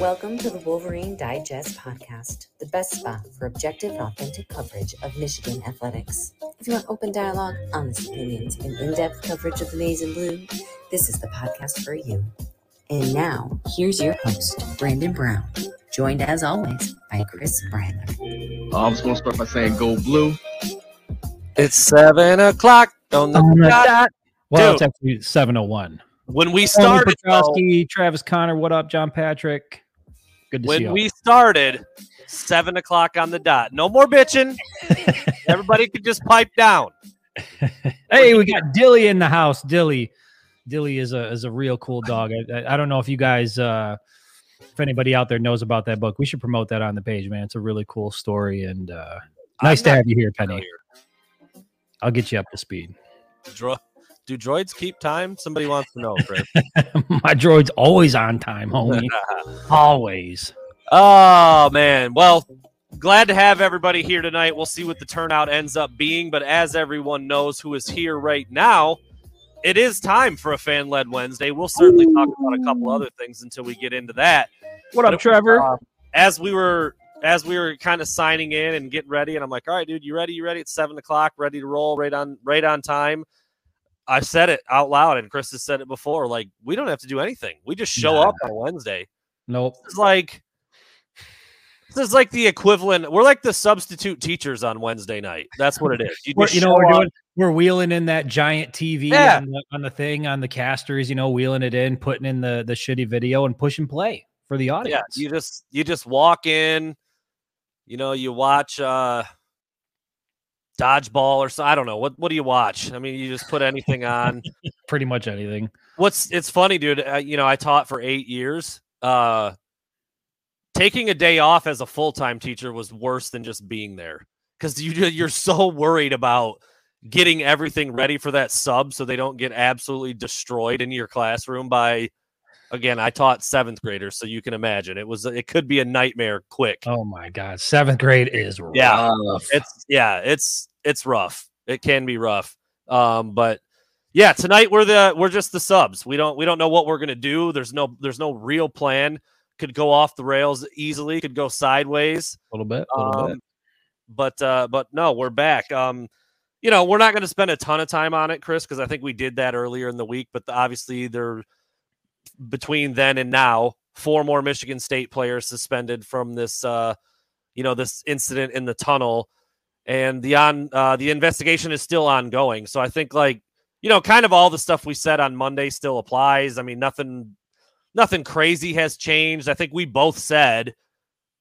Welcome to the Wolverine Digest podcast, the best spot for objective and authentic coverage of Michigan athletics. If you want open dialogue, honest opinions, and in depth coverage of the maize and blue, this is the podcast for you. And now, here's your host, Brandon Brown, joined as always by Chris Breiler. I was going to start by saying go blue. It's seven o'clock on the dot. dot. Well, Dude. it's actually 701. When we Started, started, though, Travis Connor, what up, John Patrick? Good to see you. when you. we started, seven o'clock on the dot. No more bitching. Everybody could just pipe down. hey, we got Dilly in the house. Dilly, Dilly is a is a real cool dog. I, I, I don't know if you guys, uh, if anybody out there knows about that book, we should promote that on the page, man. It's a really cool story and uh, nice to have you here, Penny. familiar. I'll get you up to speed. Dro- do droids keep time? Somebody wants to know, Chris. My droid's always on time, homie. always. Oh man. Well, glad to have everybody here tonight. We'll see what the turnout ends up being, but as everyone knows who is here right now, it is time for a fan-led Wednesday. We'll certainly talk about a couple other things until we get into that. What But up, it- Trevor? uh, as we were as we were kind of signing in and getting ready, and I'm like, all right, dude, you ready? You ready? It's seven o'clock, ready to roll, right on right on time. I said it out loud, and Chris has said it before. Like, we don't have to do anything. We just show Nah. up on Wednesday. nope. It's like this is like the equivalent. We're like the substitute teachers on Wednesday night. That's what it is. You, We're, just you know, we're up. doing we're wheeling in that giant TV Yeah. on, the, on the thing on the casters, you know, wheeling it in, putting in the the shitty video and push and play for the Yeah, audience. you just you just walk in. You know, you watch uh dodgeball or so. I don't know what. What do you watch? I mean, you just put anything on. Pretty much anything. What's it's funny, dude. Uh, you know, I taught for eight years. Uh, taking a day off as a full time teacher was worse than just being there because you you're so worried about getting everything ready for that sub so they don't get absolutely destroyed in your classroom by. Again, I taught seventh graders, so you can imagine it was it could be a nightmare quick. Oh my god, seventh grade is rough. Yeah. It's yeah, it's it's rough. It can be rough. Um, but yeah, tonight we're the we're just the subs. We don't we don't know what we're gonna do. There's no there's no real plan. Could go off the rails easily. Could go sideways. a little bit, a little bit. Um, but uh, but no, we're back. Um, you know, we're not going to spend a ton of time on it, Chris, because I think we did that earlier in the week. But obviously, there between then and now, four more Michigan State players suspended from this, uh, you know, this incident in the tunnel, and the on uh, the investigation is still ongoing. So I think like you know, kind of all the stuff we said on Monday still applies. I mean, nothing nothing crazy has changed. I think we both said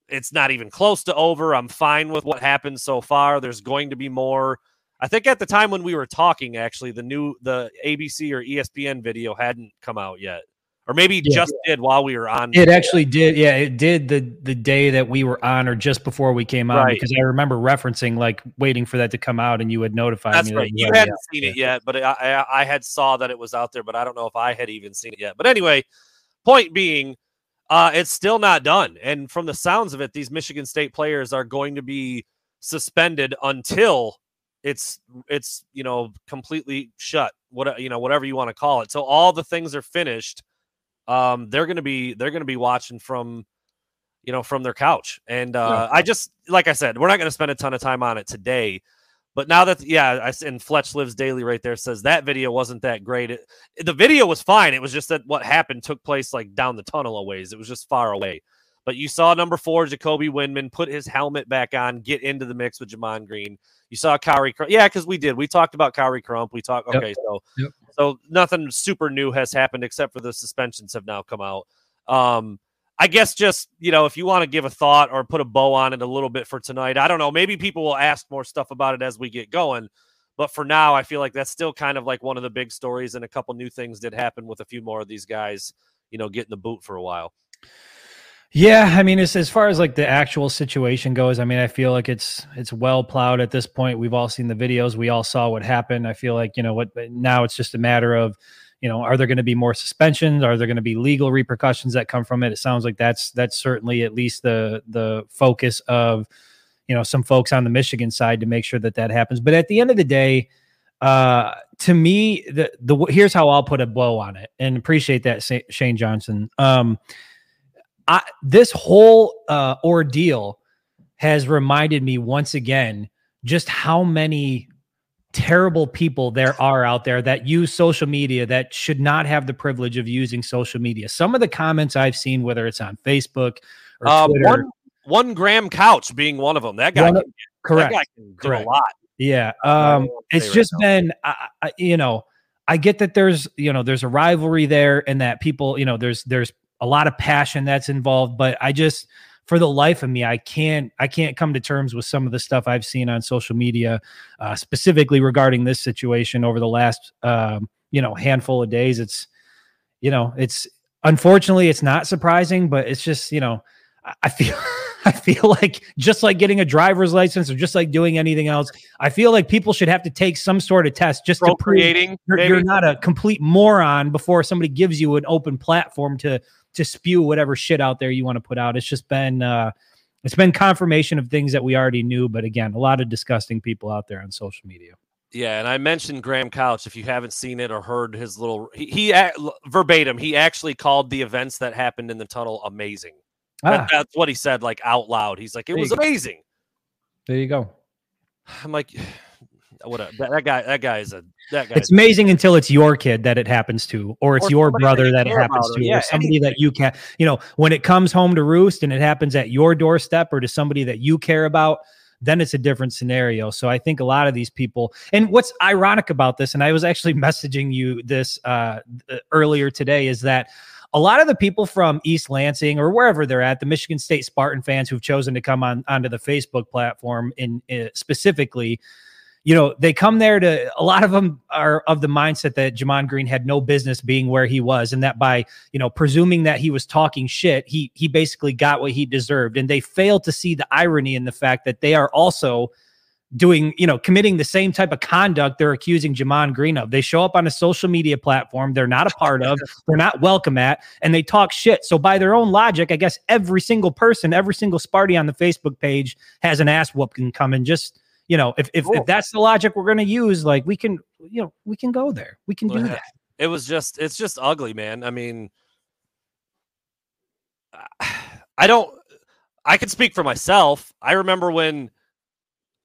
it's not even close to over. I'm fine with what happened so far. There's going to be more. I think at the time when we were talking, actually, the new the ABC or ESPN video hadn't come out yet, or maybe Yeah. just did while we were on. It actually did. Yeah, it did the the day that we were on, or just before we came on, Right. because I remember referencing like waiting for that to come out, and you had notified That's me. that right. was You hadn't seen it yet, but I, I I had saw that it was out there, but I don't know if I had even seen it yet. But anyway, point being, uh, it's still not done. And from the sounds of it, these Michigan State players are going to be suspended until it's it's you know completely shut. What you know, whatever you want to call it. So all the things are finished. Um, they're gonna be they're gonna be watching from you know from their couch. And uh, I just like I said, we're not gonna spend a ton of time on it today. But now that yeah, I and Fletch lives daily right there says that video wasn't that great. It, the video was fine. It was just that what happened took place like down the tunnel a ways. It was just far away. But you saw number four, Jacoby Windmon, put his helmet back on, get into the mix with Gemon Green. You saw Kyrie, Cr- yeah, because we did. We talked about Khary Crump. We talked. Yep. Okay, so Yep. So nothing super new has happened except for the suspensions have now come out. Um, I guess just you know if you want to give a thought or put a bow on it a little bit for tonight, I don't know. Maybe people will ask more stuff about it as we get going. But for now, I feel like that's still kind of like one of the big stories, and a couple new things did happen with a few more of these guys, you know, getting the boot for a while. Yeah, I mean, as as far as like the actual situation goes, I mean, I feel like it's it's well plowed at this point. We've all seen the videos. We all saw what happened. I feel like you know what now. It's just a matter of you know, are there going to be more suspensions? Are there going to be legal repercussions that come from it? It sounds like that's that's certainly at least the the focus of you know some folks on the Michigan side to make sure that that happens. But at the end of the day, uh, to me, the the here's how I'll put a bow on it, and appreciate that Shane Johnson. Um, I, this whole uh, ordeal has reminded me once again just how many terrible people there are out there that use social media that should not have the privilege of using social media. Some of the comments I've seen, whether it's on Facebook or uh, Twitter, one, one Graham Couch being one of them. That guy, one, can, correct, that guy can correct. a lot. Yeah, um, it's just now. been, I, I, you know, I get that there's, you know, there's a rivalry there, and that people, you know, there's there's a lot of passion that's involved, but I just for the life of me, I can't I can't come to terms with some of the stuff I've seen on social media, uh, specifically regarding this situation over the last um, you know handful of days. It's you know it's unfortunately it's not surprising, but it's just you know I feel I feel like just like getting a driver's license or just like doing anything else, I feel like people should have to take some sort of test just to prove you're, you're not a complete moron before somebody gives you an open platform to to spew whatever shit out there you want to put out. It's just been uh, it's been confirmation of things that we already knew, but again, a lot of disgusting people out there on social media. Yeah, and I mentioned Graham Couch. If you haven't seen it or heard his little, he, he verbatim, he actually called the events that happened in the tunnel amazing. Ah. That, that's what he said, like out loud. He's like, it there was amazing. There you go. I'm like, what a, that, that, guy that guy is a that guy it's amazing until it's your kid that it happens to or it's or your brother that, that it happens to yeah, or somebody anything. that you can you know when it comes home to roost and it happens at your doorstep or to somebody that you care about then it's a different scenario so i think a lot of these people and what's ironic about this and i was actually messaging you this uh, earlier today is that a lot of the people from East Lansing or wherever they're at, the Michigan State Spartan fans who've chosen to come on onto the Facebook platform in, in specifically, you know, they come there to a lot of them are of the mindset that Gemon Green had no business being where he was, and that by you know presuming that he was talking shit, he he basically got what he deserved, and they fail to see the irony in the fact that they are also doing, you know, committing the same type of conduct they're accusing Gemon Green of. They show up on a social media platform they're not a part of, they're not welcome at, and they talk shit. So by their own logic, I guess every single person, every single Sparty on the Facebook page has an ass whooping coming. Just you know, if if, cool. if that's the logic we're going to use, like we can, you know, we can go there. We can do that. It was just, it's just ugly, man. I mean, I don't, I can speak for myself. I remember when,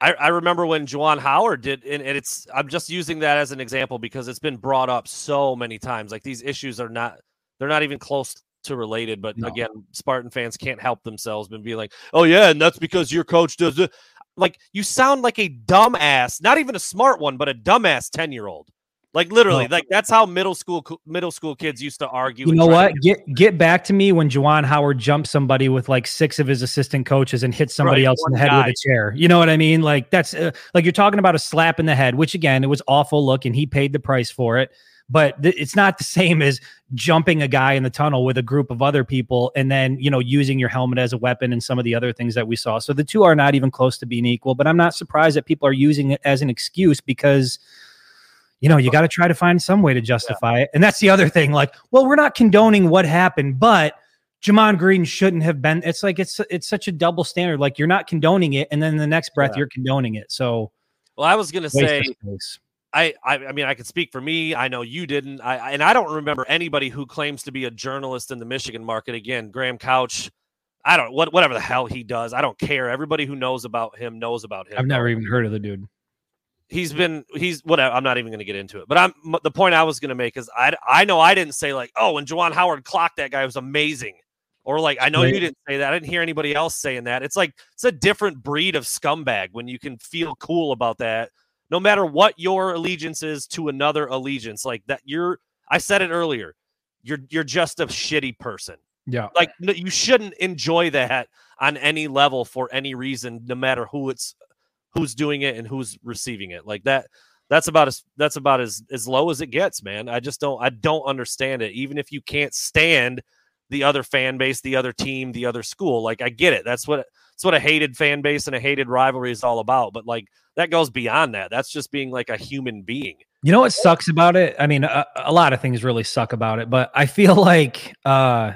I, I remember when Juwan Howard did, and, and it's, I'm just using that as an example because it's been brought up so many times. Like these issues are not, they're not even close to related. But no. again, Spartan fans can't help themselves and be like, "Oh yeah, and that's because your coach does it." Like you sound like a dumbass, not even a smart one, but a dumbass 10 year old. Like literally, like that's how middle school middle school kids used to argue. You know what? Get get back to me when Juwan Howard jumped somebody with like six of his assistant coaches and hit somebody right, else in the head guy. with a chair. You know what I mean? Like that's uh, like you're talking about a slap in the head, which again, it was awful look, and he paid the price for it but th- it's not the same as jumping a guy in the tunnel with a group of other people and then you know using your helmet as a weapon and some of the other things that we saw so the two are not even close to being equal but i'm not surprised that people are using it as an excuse because you know you got to try to find some way to justify yeah. it and that's the other thing like well we're not condoning what happened but Gemon Green shouldn't have been. It's like it's it's such a double standard. Like you're not condoning it, and then the next breath yeah. you're condoning it. So, well, I was gonna say I, I, I mean, I can speak for me. I know you didn't. I, and I don't remember anybody who claims to be a journalist in the Michigan market. Again, Graham Couch. I don't what whatever the hell he does. I don't care. Everybody who knows about him knows about him. I've never even heard of the dude. He's been he's whatever. I'm not even going to get into it. But I'm the point I was going to make is I I know I didn't say like oh when Juwan Howard clocked that guy was amazing. Or like I know right. you didn't say that. I didn't hear anybody else saying that. It's like it's a different breed of scumbag when you can feel cool about that no matter what your allegiance is to another allegiance like that you're i said it earlier you're you're just a shitty person. Yeah. Like you shouldn't enjoy that on any level for any reason no matter who it's who's doing it and who's receiving it. Like that that's about as that's about as as low as it gets man. I just don't i don't understand it even if you can't stand the other fan base the other team the other school. Like i get it. That's what that's what a hated fan base and a hated rivalry is all about but like that goes beyond that. That's just being like a human being. You know what sucks about it? I mean, a, a lot of things really suck about it, but I feel like uh,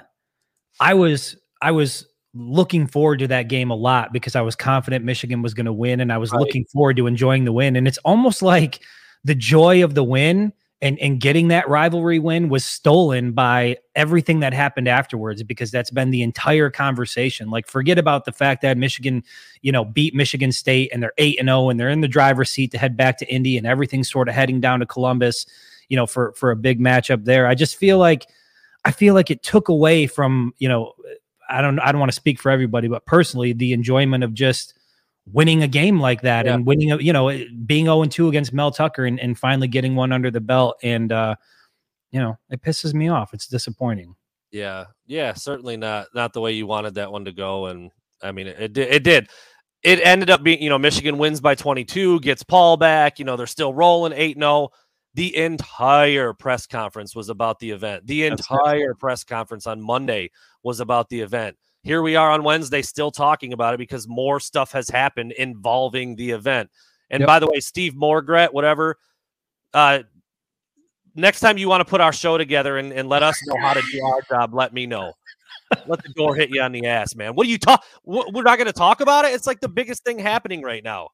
I was I was looking forward to that game a lot because I was confident Michigan was going to win and I was Right. looking forward to enjoying the win. And it's almost like the joy of the win and, and getting that rivalry win was stolen by everything that happened afterwards because that's been the entire conversation. Like, forget about the fact that Michigan, you know, beat Michigan State and they're 8 and 0 and they're in the driver's seat to head back to Indy and everything's sort of heading down to Columbus, you know, for for a big matchup there. I just feel like I feel like it took away from, you know, I don't I don't want to speak for everybody, but personally, the enjoyment of just winning a game like that Yeah. and winning, a, you know, being 0 and 2 against Mel Tucker and, and finally getting one under the belt. And, uh, you know, it pisses me off. It's disappointing. Yeah, yeah, certainly not not the way you wanted that one to go. And I mean, it, it did. It did. It ended up being, you know, Michigan wins by 22, gets Paul back. You know, they're still rolling 8 0. The entire press conference was about the event. The entire press conference on Monday was about the event. Here we are on Wednesday, still talking about it because more stuff has happened involving the event. And Yep. by the way, Steve Morgret, whatever, uh, next time you want to put our show together and, and let us know how to do our job, let me know. Let the door hit you on the ass, man. What are you talk? We're not going to talk about it. It's like the biggest thing happening right now.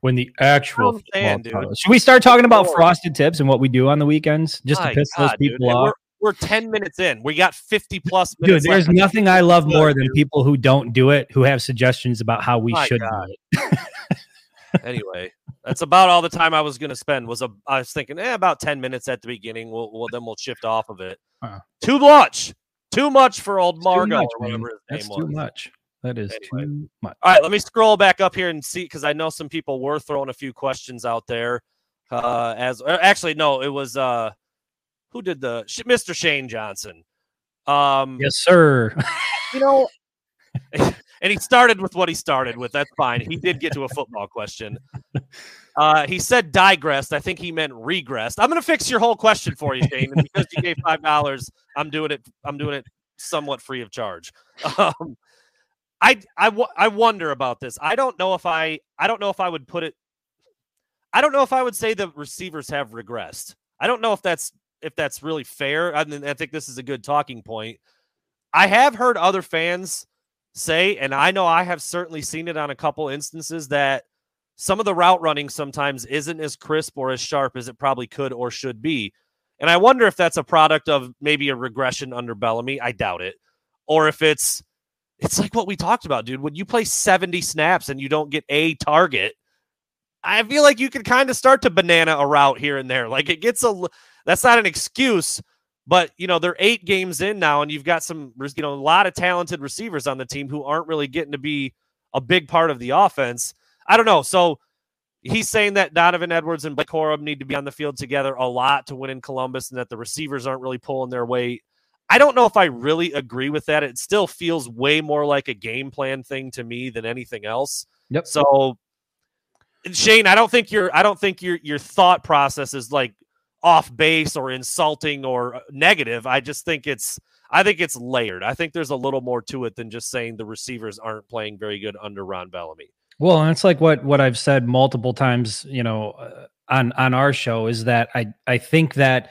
When the actual saying, dude. should we start talking about frosted tips and what we do on the weekends just My to piss God, those dude. people And off? We're, we're 10 minutes in. We got 50 plus minutes. Dude, there's left. nothing I love more than people who don't do it, who have suggestions about how we My should God. do it. anyway, that's about all the time I was going to spend. Was a I was thinking, eh, about 10 minutes at the beginning. We'll, we'll then we'll shift off of it. Wow. Too much. Too much for old much, or whatever his That's too was. much. That is anyway. too much. All right, let me scroll back up here and see because I know some people were throwing a few questions out there. Uh, as actually, no, it was uh, who did the Mr. Shane Johnson. Um, Yes, sir. you know, and he started with what he started with. That's fine. He did get to a football question. Uh, he said digressed. I think he meant regressed. I'm going to fix your whole question for you, Shane. And because you gave five dollars, I'm doing it. I'm doing it somewhat free of charge. Um, I I I wonder about this. I don't know if I I don't know if I would put it. I don't know if I would say the receivers have regressed. I don't know if that's if that's really fair. I, mean, I think this is a good talking point. I have heard other fans say, and I know I have certainly seen it on a couple instances that some of the route running sometimes isn't as crisp or as sharp as it probably could or should be. And I wonder if that's a product of maybe a regression under Bellamy. I doubt it. Or if it's it's like what we talked about, dude. When you play 70 snaps and you don't get a target, I feel like you can kind of start to banana a route here and there. Like it gets a that's not an excuse, but you know, they're eight games in now, and you've got some, you know, a lot of talented receivers on the team who aren't really getting to be a big part of the offense. I don't know. So he's saying that Donovan Edwards and Blake Corum need to be on the field together a lot to win in Columbus, and that the receivers aren't really pulling their weight. I don't know if I really agree with that. It still feels way more like a game plan thing to me than anything else. Yep. So Shane, I don't think your I don't think your your thought process is like off base or insulting or uh, negative. I just think it's I think it's layered. I think there's a little more to it than just saying the receivers aren't playing very good under Ron Bellamy. Well, and it's like what what I've said multiple times, you know, uh, on on our show is that I I think that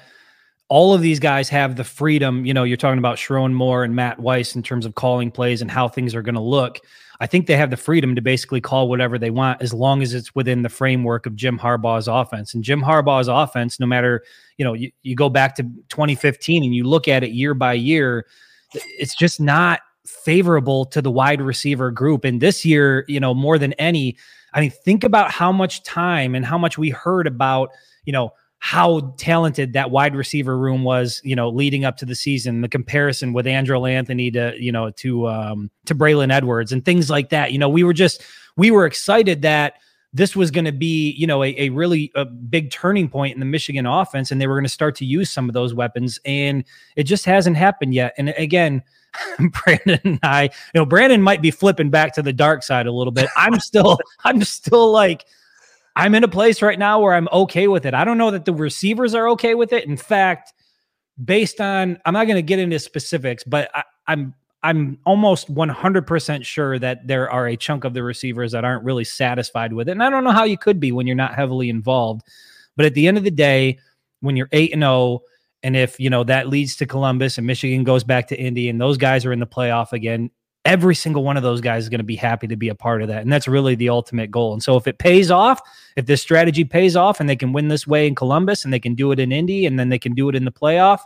all of these guys have the freedom. You know, you're talking about Sherrone Moore and Matt Weiss in terms of calling plays and how things are going to look. I think they have the freedom to basically call whatever they want as long as it's within the framework of Jim Harbaugh's offense. And Jim Harbaugh's offense, no matter, you know, you, you go back to 2015 and you look at it year by year, it's just not favorable to the wide receiver group. And this year, you know, more than any, I mean, think about how much time and how much we heard about, you know, how talented that wide receiver room was, you know, leading up to the season, the comparison with Andrel Anthony to, you know, to um to Braylon Edwards and things like that. You know, we were just we were excited that this was going to be, you know, a, a really a big turning point in the Michigan offense, and they were going to start to use some of those weapons, and it just hasn't happened yet. And again, Brandon and I, you know, Brandon might be flipping back to the dark side a little bit. I'm still, I'm still like, I'm in a place right now where I'm okay with it. I don't know that the receivers are okay with it. In fact, based on, I'm not going to get into specifics, but I, I'm, I'm almost 100% sure that there are a chunk of the receivers that aren't really satisfied with it. And I don't know how you could be when you're not heavily involved. But at the end of the day, when you're 8 and 0, and if, you know, that leads to Columbus and Michigan goes back to Indy and those guys are in the playoff again, every single one of those guys is going to be happy to be a part of that. And that's really the ultimate goal. And so if it pays off, if this strategy pays off and they can win this way in Columbus and they can do it in Indy and then they can do it in the playoff,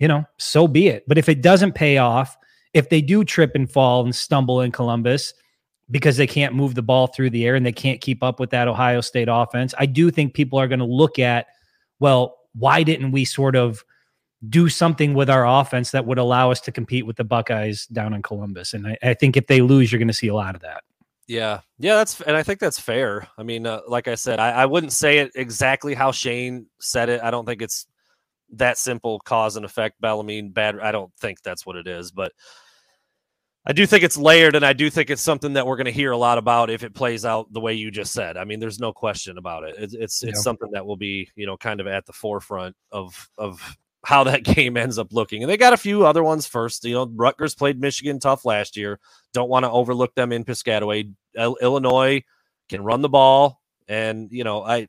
you know, so be it. But if it doesn't pay off, if they do trip and fall and stumble in Columbus because they can't move the ball through the air and they can't keep up with that Ohio State offense, I do think people are going to look at, well, why didn't we sort of do something with our offense that would allow us to compete with the Buckeyes down in Columbus? And I, I think if they lose, you're going to see a lot of that. Yeah, yeah, that's and I think that's fair. I mean, uh, like I said, I, I wouldn't say it exactly how Shane said it. I don't think it's that simple cause and effect. Bellamy bad. I don't think that's what it is, but I do think it's layered, and I do think it's something that we're going to hear a lot about if it plays out the way you just said. I mean, there's no question about it. It's it's, it's something that will be you know kind of at the forefront of of how that game ends up looking. And they got a few other ones first. You know, Rutgers played Michigan tough last year. Don't want to overlook them in Piscataway. Illinois can run the ball, and you know, I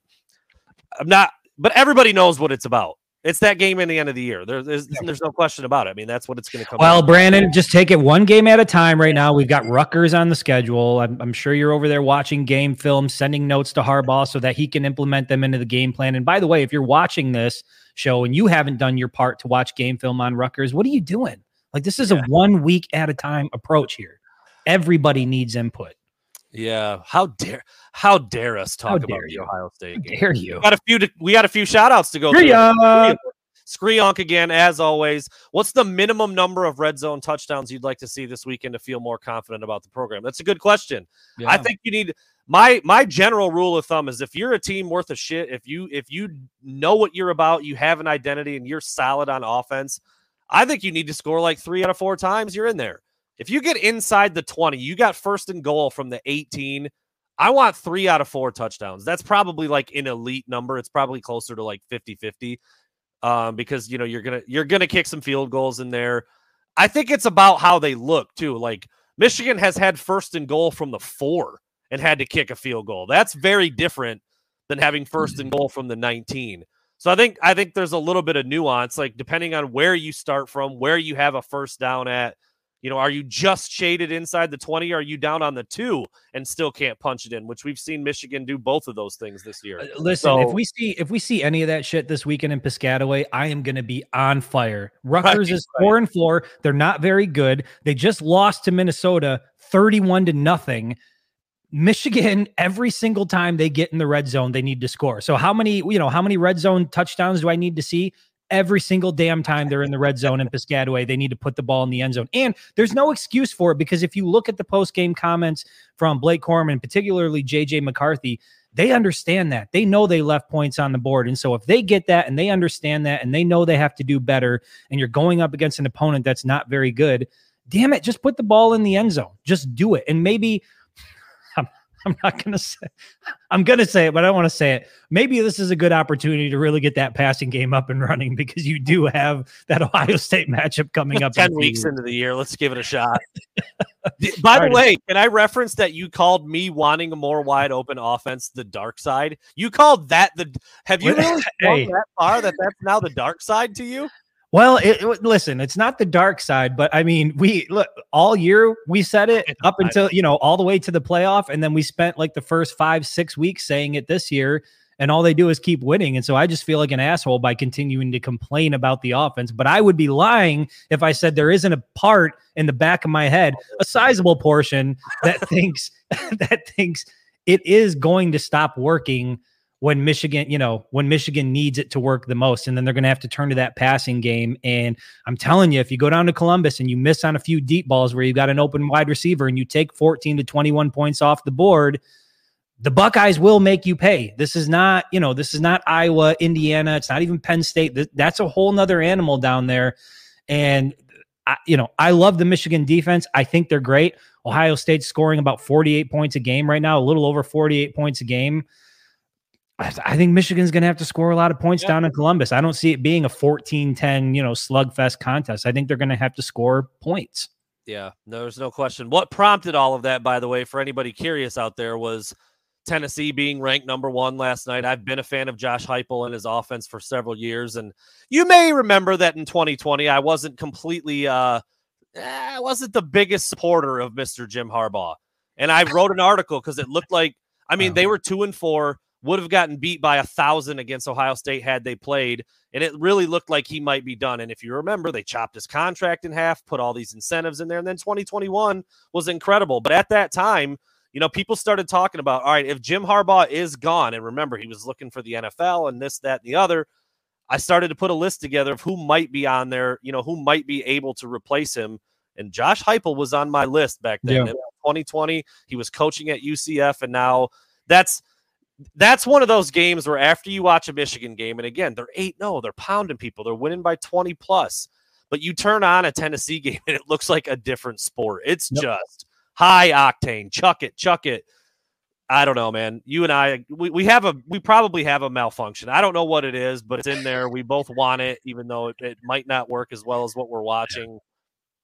I'm not, but everybody knows what it's about. It's that game in the end of the year. There, there's yeah. there's no question about it. I mean, that's what it's going to come. Well, Brandon, just take it one game at a time. Right now, we've got Rutgers on the schedule. I'm, I'm, sure you're over there watching game film, sending notes to Harbaugh so that he can implement them into the game plan. And by the way, if you're watching this show and you haven't done your part to watch game film on Rutgers, what are you doing? Like this is yeah. a one week at a time approach here. Everybody needs input. Yeah, how dare how dare us talk dare about you. the Ohio State game? Dare you? We got a few. To, we got a few shout outs to go. Screonk. Screonk again, as always. What's the minimum number of red zone touchdowns you'd like to see this weekend to feel more confident about the program? That's a good question. Yeah. I think you need my my general rule of thumb is if you're a team worth a shit, if you if you know what you're about, you have an identity, and you're solid on offense, I think you need to score like three out of four times. You're in there. If you get inside the 20, you got first and goal from the 18. I want three out of four touchdowns. That's probably like an elite number. It's probably closer to like 50 50 um, because, you know, you're going to, you're going to kick some field goals in there. I think it's about how they look too. Like Michigan has had first and goal from the four and had to kick a field goal. That's very different than having first and goal from the 19. So I think I think there's a little bit of nuance, like depending on where you start from, where you have a first down at, you know, are you just shaded inside the 20? Or are you down on the two and still can't punch it in? Which we've seen Michigan do both of those things this year. Uh, listen, so, if we see if we see any of that shit this weekend in Piscataway, I am going to be on fire. Rutgers right, is four and four. They're not very good. They just lost to Minnesota 31 to nothing. Michigan, every single time they get in the red zone, they need to score. So how many, you know, how many red zone touchdowns do I need to see? Every single damn time they're in the red zone in Piscataway, they need to put the ball in the end zone. And there's no excuse for it because if you look at the post game comments from Blake Corum, particularly JJ McCarthy, they understand that. They know they left points on the board. And so if they get that and they understand that and they know they have to do better, and you're going up against an opponent that's not very good, damn it, just put the ball in the end zone. Just do it. And maybe I'm not going to say, I'm going to say it, but I don't want to say it. Maybe this is a good opportunity to really get that passing game up and running because you do have that Ohio State matchup coming up 10 weeks into the year. Let's give it a shot. By the way, can I reference that you called me wanting a more wide open offense the dark side? You called that the, have you really hey. that far that that's now the dark side to you? Well, it, it, listen, it's not the dark side, but I mean, we look all year we said it up until you know all the way to the playoff, and then we spent like the first five, six weeks saying it this year, and all they do is keep winning. And so I just feel like an asshole by continuing to complain about the offense. But I would be lying if I said there isn't a part in the back of my head, a sizable portion that thinks that thinks it is going to stop working when Michigan, you know, when Michigan needs it to work the most. And then they're going to have to turn to that passing game. And I'm telling you, if you go down to Columbus and you miss on a few deep balls where you've got an open wide receiver and you take 14 to 21 points off the board, the Buckeyes will make you pay. This is not, you know, this is not Iowa, Indiana. It's not even Penn State. That's a whole nother animal down there. And, I, you know, I love the Michigan defense. I think they're great. Ohio State's scoring about 48 points a game right now, a little over 48 points a game. I think Michigan's going to have to score a lot of points yeah. down in Columbus. I don't see it being a 14-10, you know, slugfest contest. I think they're going to have to score points. Yeah, there's no question. What prompted all of that, by the way, for anybody curious out there, was Tennessee being ranked number one last night. I've been a fan of Josh Heupel and his offense for several years, and you may remember that in 2020, I wasn't completely uh, I wasn't the biggest supporter of Mr. Jim Harbaugh. And I wrote an article because it looked like, I mean, they were two and four, would have gotten beat by a thousand against Ohio State had they played. And it really looked like he might be done. And if you remember, they chopped his contract in half, put all these incentives in there. And then 2021 was incredible. But at that time, you know, people started talking about, all right, if Jim Harbaugh is gone, and remember, he was looking for the NFL and this, that, and the other. I started to put a list together of who might be on there, you know, who might be able to replace him. And Josh Heupel was on my list back then. Yeah. In 2020, he was coaching at UCF, and now that's that's one of those games where after you watch a Michigan game, and again, they're 8 0, they're pounding people, they're winning by 20 plus, but you turn on a Tennessee game and it looks like a different sport. It's Yep. just high octane, chuck it, chuck it. I don't know, man. You and I, we, we have a, we probably have a malfunction. I don't know what it is, but it's in there. We both want it, even though it, it might not work as well as what we're watching.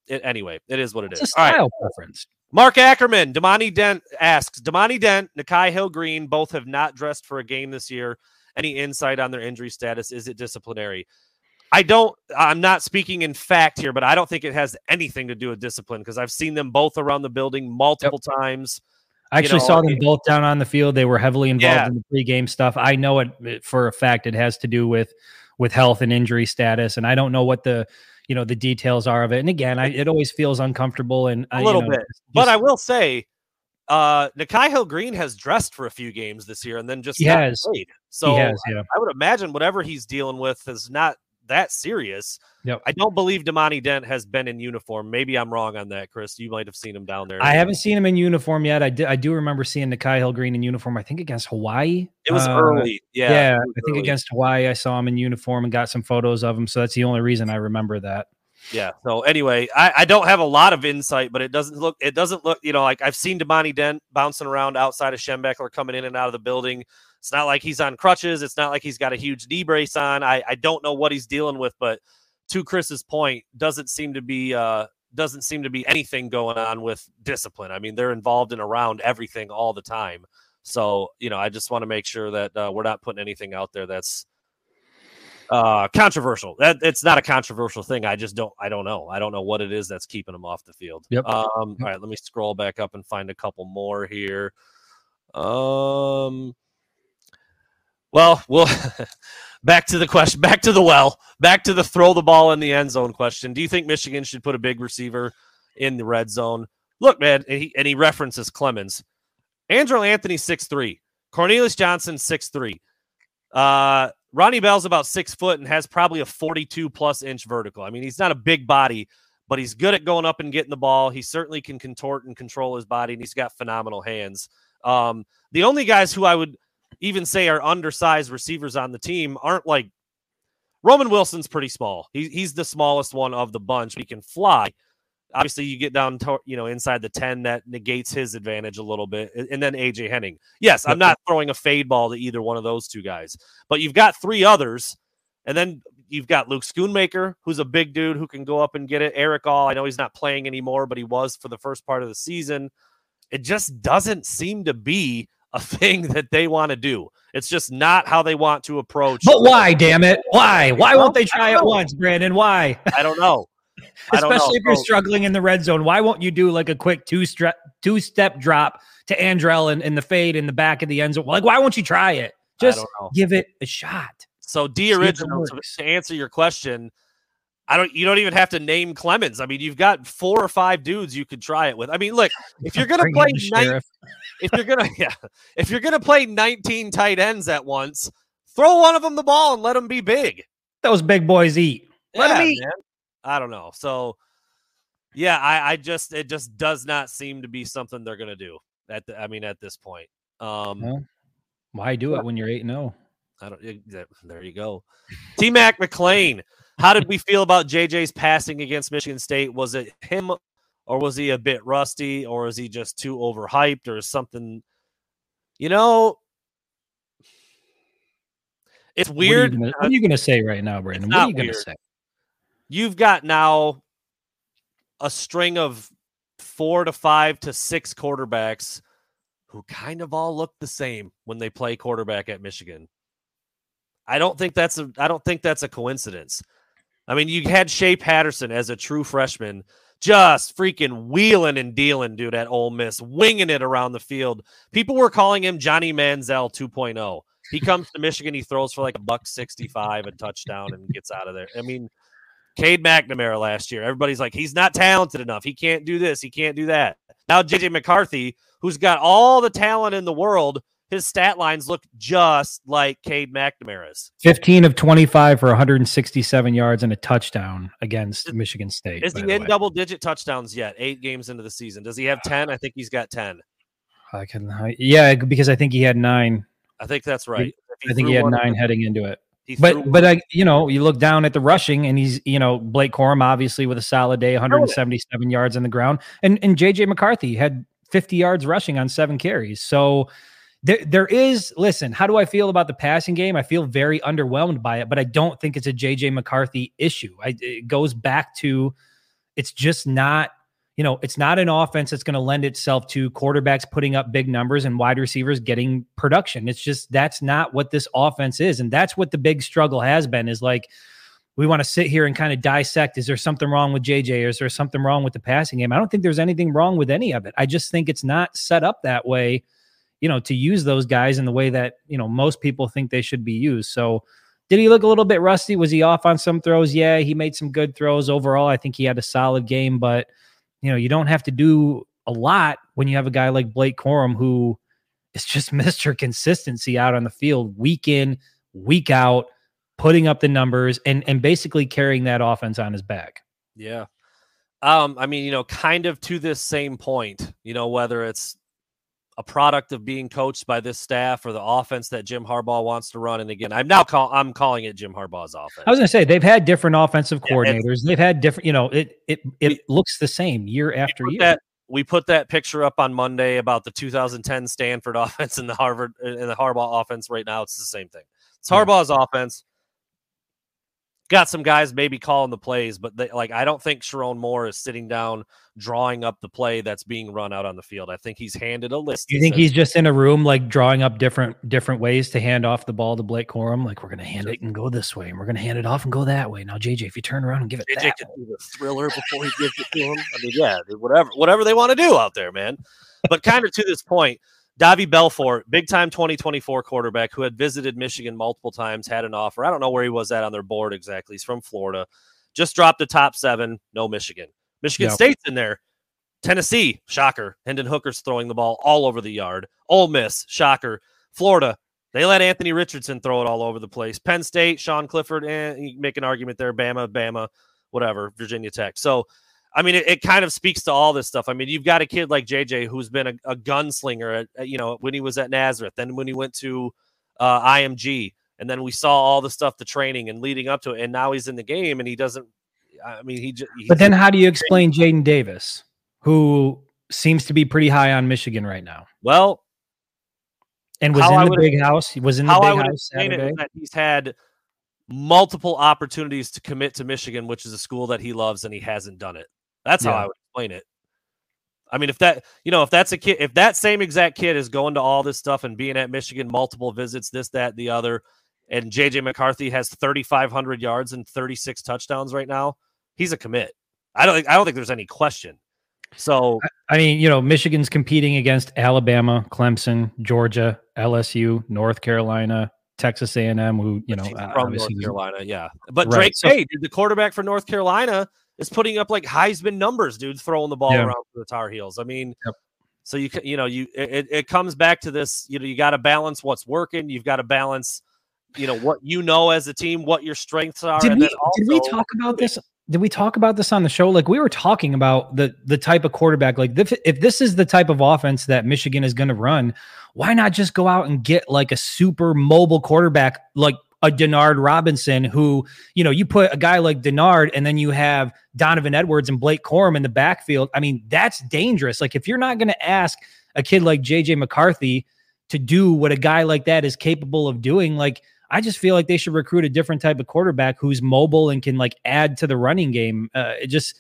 It, anyway, it is what it It's is. All right. style preference. Mark Ackerman, Damani Dent asks, Damani Dent, Nikhai Hill Green both have not dressed for a game this year. Any insight on their injury status? Is it disciplinary? I don't, I'm not speaking in fact here, but I don't think it has anything to do with discipline because I've seen them both around the building multiple times. I actually know, saw them both down on the field. They were heavily involved Yeah. in the pregame stuff. I know it- for a fact. It has to do with with health and injury status, and I don't know what the you know the details are of it. And again, I, it always feels uncomfortable and A I, you little know, bit. just- But I will say, uh, Nikhai Hill Green has dressed for a few games this year and then just He has. played. So has, yeah. I would imagine whatever he's dealing with is not that serious. Yep. I don't believe Damani Dent has been in uniform. Maybe I'm wrong on that, Chris. You might have seen him down there. I haven't seen him in uniform yet. I did. I do remember seeing Nikhai Hill Green in uniform. I think against Hawaii. It was Uh, early. Yeah. Yeah, I think early. against Hawaii, I saw him in uniform and got some photos of him. So that's the only reason I remember that. Yeah. So anyway, I, I don't have a lot of insight, but it doesn't look it doesn't look, you know, like I've seen Damani Dent bouncing around outside of Schembechler coming in and out of the building. It's not like he's on crutches. It's not like he's got a huge knee brace on. I, I don't know what he's dealing with, but to Chris's point, doesn't seem to be uh doesn't seem to be anything going on with discipline. I mean, they're involved in around everything all the time. So, you know, I just want to make sure that uh, we're not putting anything out there that's uh controversial that it's not a controversial thing i just don't i don't know i don't know what it is that's keeping them off the field Yep. um all right let me scroll back up and find a couple more here um well we'll back to the question back to the well back to the throw the ball in the end zone question do you think michigan should put a big receiver in the red zone look man and he, and he references clemens andrel anthony 6'3 cornelius johnson 6'3 uh Ronnie Bell's about six foot and has probably a 42 plus inch vertical. I mean, he's not a big body, but he's good at going up and getting the ball. He certainly can contort and control his body, and he's got phenomenal hands. Um, the only guys who I would even say our undersized receivers on the team aren't like Roman Wilson's pretty small. He, he's the smallest one of the bunch. He can fly. Obviously, you get down to you know inside the 10, that negates his advantage a little bit. And- And then AJ Henning. Yes, I'm not throwing a fade ball to either one of those two guys, but you've got three others. And then you've got Luke Schoonmaker, who's a big dude who can go up and get it. Erick All, I know he's not playing anymore, but he was for the first part of the season. It just doesn't seem to be a thing that they want to do. It's just not how they want to approach. But why? Damn it! Why? Why won't they try it once, Brandon? Why? I don't know. I don't know. Especially if you're So- struggling in the red zone. Why won't you do like a quick two step two step drop to Andrel and, and the fade in the back of the end zone? Like, why won't you try it? Just give it a shot. So D original to, to answer your question, I don't you don't even have to name Clemens. I mean, you've got four or five dudes you could try it with. I mean, look, if you're gonna play nine, if you're gonna yeah, if you're gonna play 19 tight ends at once, throw one of them the ball and let them be big. Those big boys eat. Let Yeah, eat. man. I don't know. So yeah, I, I just it just does not seem to be something they're gonna do. At the, I mean, at this point. Um Well, Why do it when you're eight and oh? I don't. There you go. T Mac McLean. How did we feel about JJ's passing against Michigan State? Was it him, or was he a bit rusty, or is he just too overhyped, or something? You know, it's weird. What are you are gonna say right now, Brandon? What are you gonna say? You've got now a string of four to five to six quarterbacks who kind of all look the same when they play quarterback at Michigan. I don't think that's a I don't think that's a coincidence. I mean, you had Shea Patterson as a true freshman just freaking wheeling and dealing, dude, at Ole Miss, winging it around the field. People were calling him Johnny Manziel 2.0. He comes to Michigan, he throws for like a buck 65, a touchdown, and gets out of there. I mean, Cade McNamara last year, everybody's like, he's not talented enough. He can't do this, he can't do that. Now, JJ McCarthy, who's got all the talent in the world, his stat lines look just like Cade McNamara's. 15 of 25 for 167 yards and a touchdown against is, Michigan State. Is he in double digit touchdowns yet? Eight games into the season. Does he have 10? I think he's got 10. I can, yeah, because I think he had nine. I think that's right. I think he had nine heading into it. But but I, you know, you look down at the rushing, and he's you know Blake Corum obviously with a solid day, 177 yards on the ground, and and JJ McCarthy had 50 yards rushing on seven carries. So there, there is, listen, how do I feel about the passing game? I feel very underwhelmed by it, but I don't think it's a JJ McCarthy issue. I, it goes back to it's just not, you know, it's not an offense that's going to lend itself to quarterbacks putting up big numbers and wide receivers getting production. It's just that's not what this offense is. And that's what the big struggle has been is like, we want to sit here and kind of dissect is there something wrong with JJ or is there something wrong with the passing game? I don't think there's anything wrong with any of it. I just think it's not set up that way you know, to use those guys in the way that, you know, most people think they should be used. So, did he look a little bit rusty? Was he off on some throws? Yeah, he made some good throws. Overall, I think he had a solid game, but, you know, you don't have to do a lot when you have a guy like Blake Corum who is just Mr. Consistency out on the field week in, week out, putting up the numbers and and basically carrying that offense on his back. Yeah. Um, I mean, you know, kind of to this same point, you know, whether it's a product of being coached by this staff or the offense that Jim Harbaugh wants to run. And again, I'm now call I'm calling it Jim Harbaugh's offense. I was gonna say they've had different offensive coordinators. they've had different, you know, it it it we, looks the same year after year. That, we put that picture up on Monday about the 2010 Stanford offense and the Harvard and the Harbaugh offense. Right now, it's the same thing. It's Harbaugh's yeah. offense got some guys maybe calling the plays, but they, like I don't think Sherrone Moore is sitting down drawing up the play that's being run out on the field. I think he's handed a list. You think says, he's just in a room like drawing up different different ways to hand off the ball to Blake Corum? Like we're gonna hand it and go this way, and we're gonna hand it off and go that way. Now, JJ, if you turn around and give it JJ that can do the thriller before he gives it to him. I mean, yeah, whatever whatever they want to do out there, man. But kind of to this point, Davi Belfort, big time 2024 quarterback who had visited Michigan multiple times, had an offer. I don't know where he was at on their board exactly. He's from Florida. Just dropped the top seven. No Michigan. Michigan yep. State's in there. Tennessee, shocker. Hendon Hooker's throwing the ball all over the yard. Ole Miss, shocker. Florida, they let Anthony Richardson throw it all over the place. Penn State, Sean Clifford, and eh, make an argument there. Bama, Bama, whatever. Virginia Tech. So I mean, it, it, kind of speaks to all this stuff. I mean, you've got a kid like JJ who's been a, a gunslinger, at, at, you know, when he was at Nazareth, then when he went to uh, IMG, and then we saw all the stuff, the training and leading up to it, and now he's in the game and he doesn't. I mean, he. But then, how do you explain Jadyn Davis, who seems to be pretty high on Michigan right now? Well, and was in the big house. He was in the big house Saturday. he's had multiple opportunities to commit to Michigan, which is a school that he loves, and he hasn't done it. That's yeah. how I would explain it. I mean, if that, you know, if that's a kid, if that same exact kid is going to all this stuff and being at Michigan multiple visits, this, that, the other, and JJ McCarthy has 3,500 yards and 36 touchdowns right now, he's a commit. I don't think, I don't think there's any question. So, I mean, you know, Michigan's competing against Alabama, Clemson, Georgia, LSU, North Carolina, Texas A&M, who you know, uh, from North Carolina, yeah. But right. Drake, so, hey, the quarterback for North Carolina is putting up like Heisman numbers, dude, throwing the ball yeah. around for the Tar Heels. I mean, yep. so you you know you it, it comes back to this. You know, you got to balance what's working. You've got to balance, you know, what you know as a team, what your strengths are. Did we also, did we talk about this? Did we talk about this on the show? Like we were talking about the the type of quarterback. Like if, if this is the type of offense that Michigan is going to run, why not just go out and get like a super mobile quarterback like a Denard Robinson who, you know, you put a guy like Denard and then you have Donovan Edwards and Blake Corum in the backfield. I mean, that's dangerous. Like if you're not going to ask a kid like JJ McCarthy to do what a guy like that is capable of doing, like I just feel like they should recruit a different type of quarterback who's mobile and can like add to the running game. Uh, it just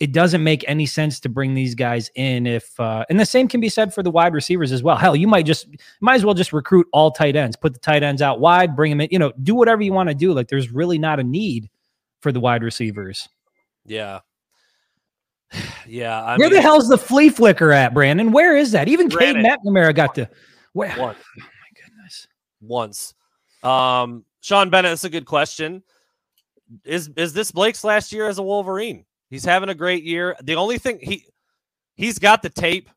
it doesn't make any sense to bring these guys in if uh, and the same can be said for the wide receivers as well hell you might just might as well just recruit all tight ends put the tight ends out wide bring them in you know do whatever you want to do like there's really not a need for the wide receivers yeah Yeah, I where mean, the hell's the flea flicker at, Brandon? Where is that? Even Cade McNamara got to. Where? One. Oh my goodness. once. Um, Sean Bennett, that's a good question. Is is this Blake's last year as a Wolverine? He's having a great year. The only thing he he's got the tape.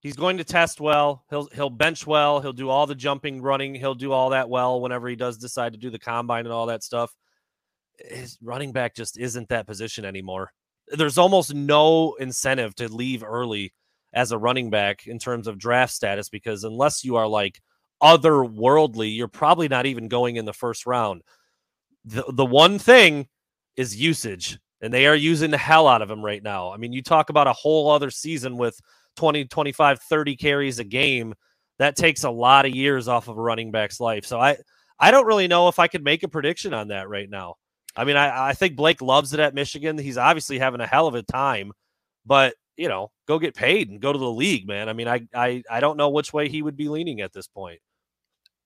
He's going to test well. He'll he'll bench well. He'll do all the jumping, running. He'll do all that well whenever he does decide to do the combine and all that stuff. His running back just isn't that position anymore. There's almost no incentive to leave early as a running back in terms of draft status because unless you are like otherworldly, you're probably not even going in the first round. The the one thing is usage, and they are using the hell out of him right now. I mean, you talk about a whole other season with 20, 25, 30 carries a game. That takes a lot of years off of a running back's life. So I I don't really know if I could make a prediction on that right now. I mean, I, I think Blake loves it at Michigan. He's obviously having a hell of a time, but you know, go get paid and go to the league, man. I mean, I I I don't know which way he would be leaning at this point.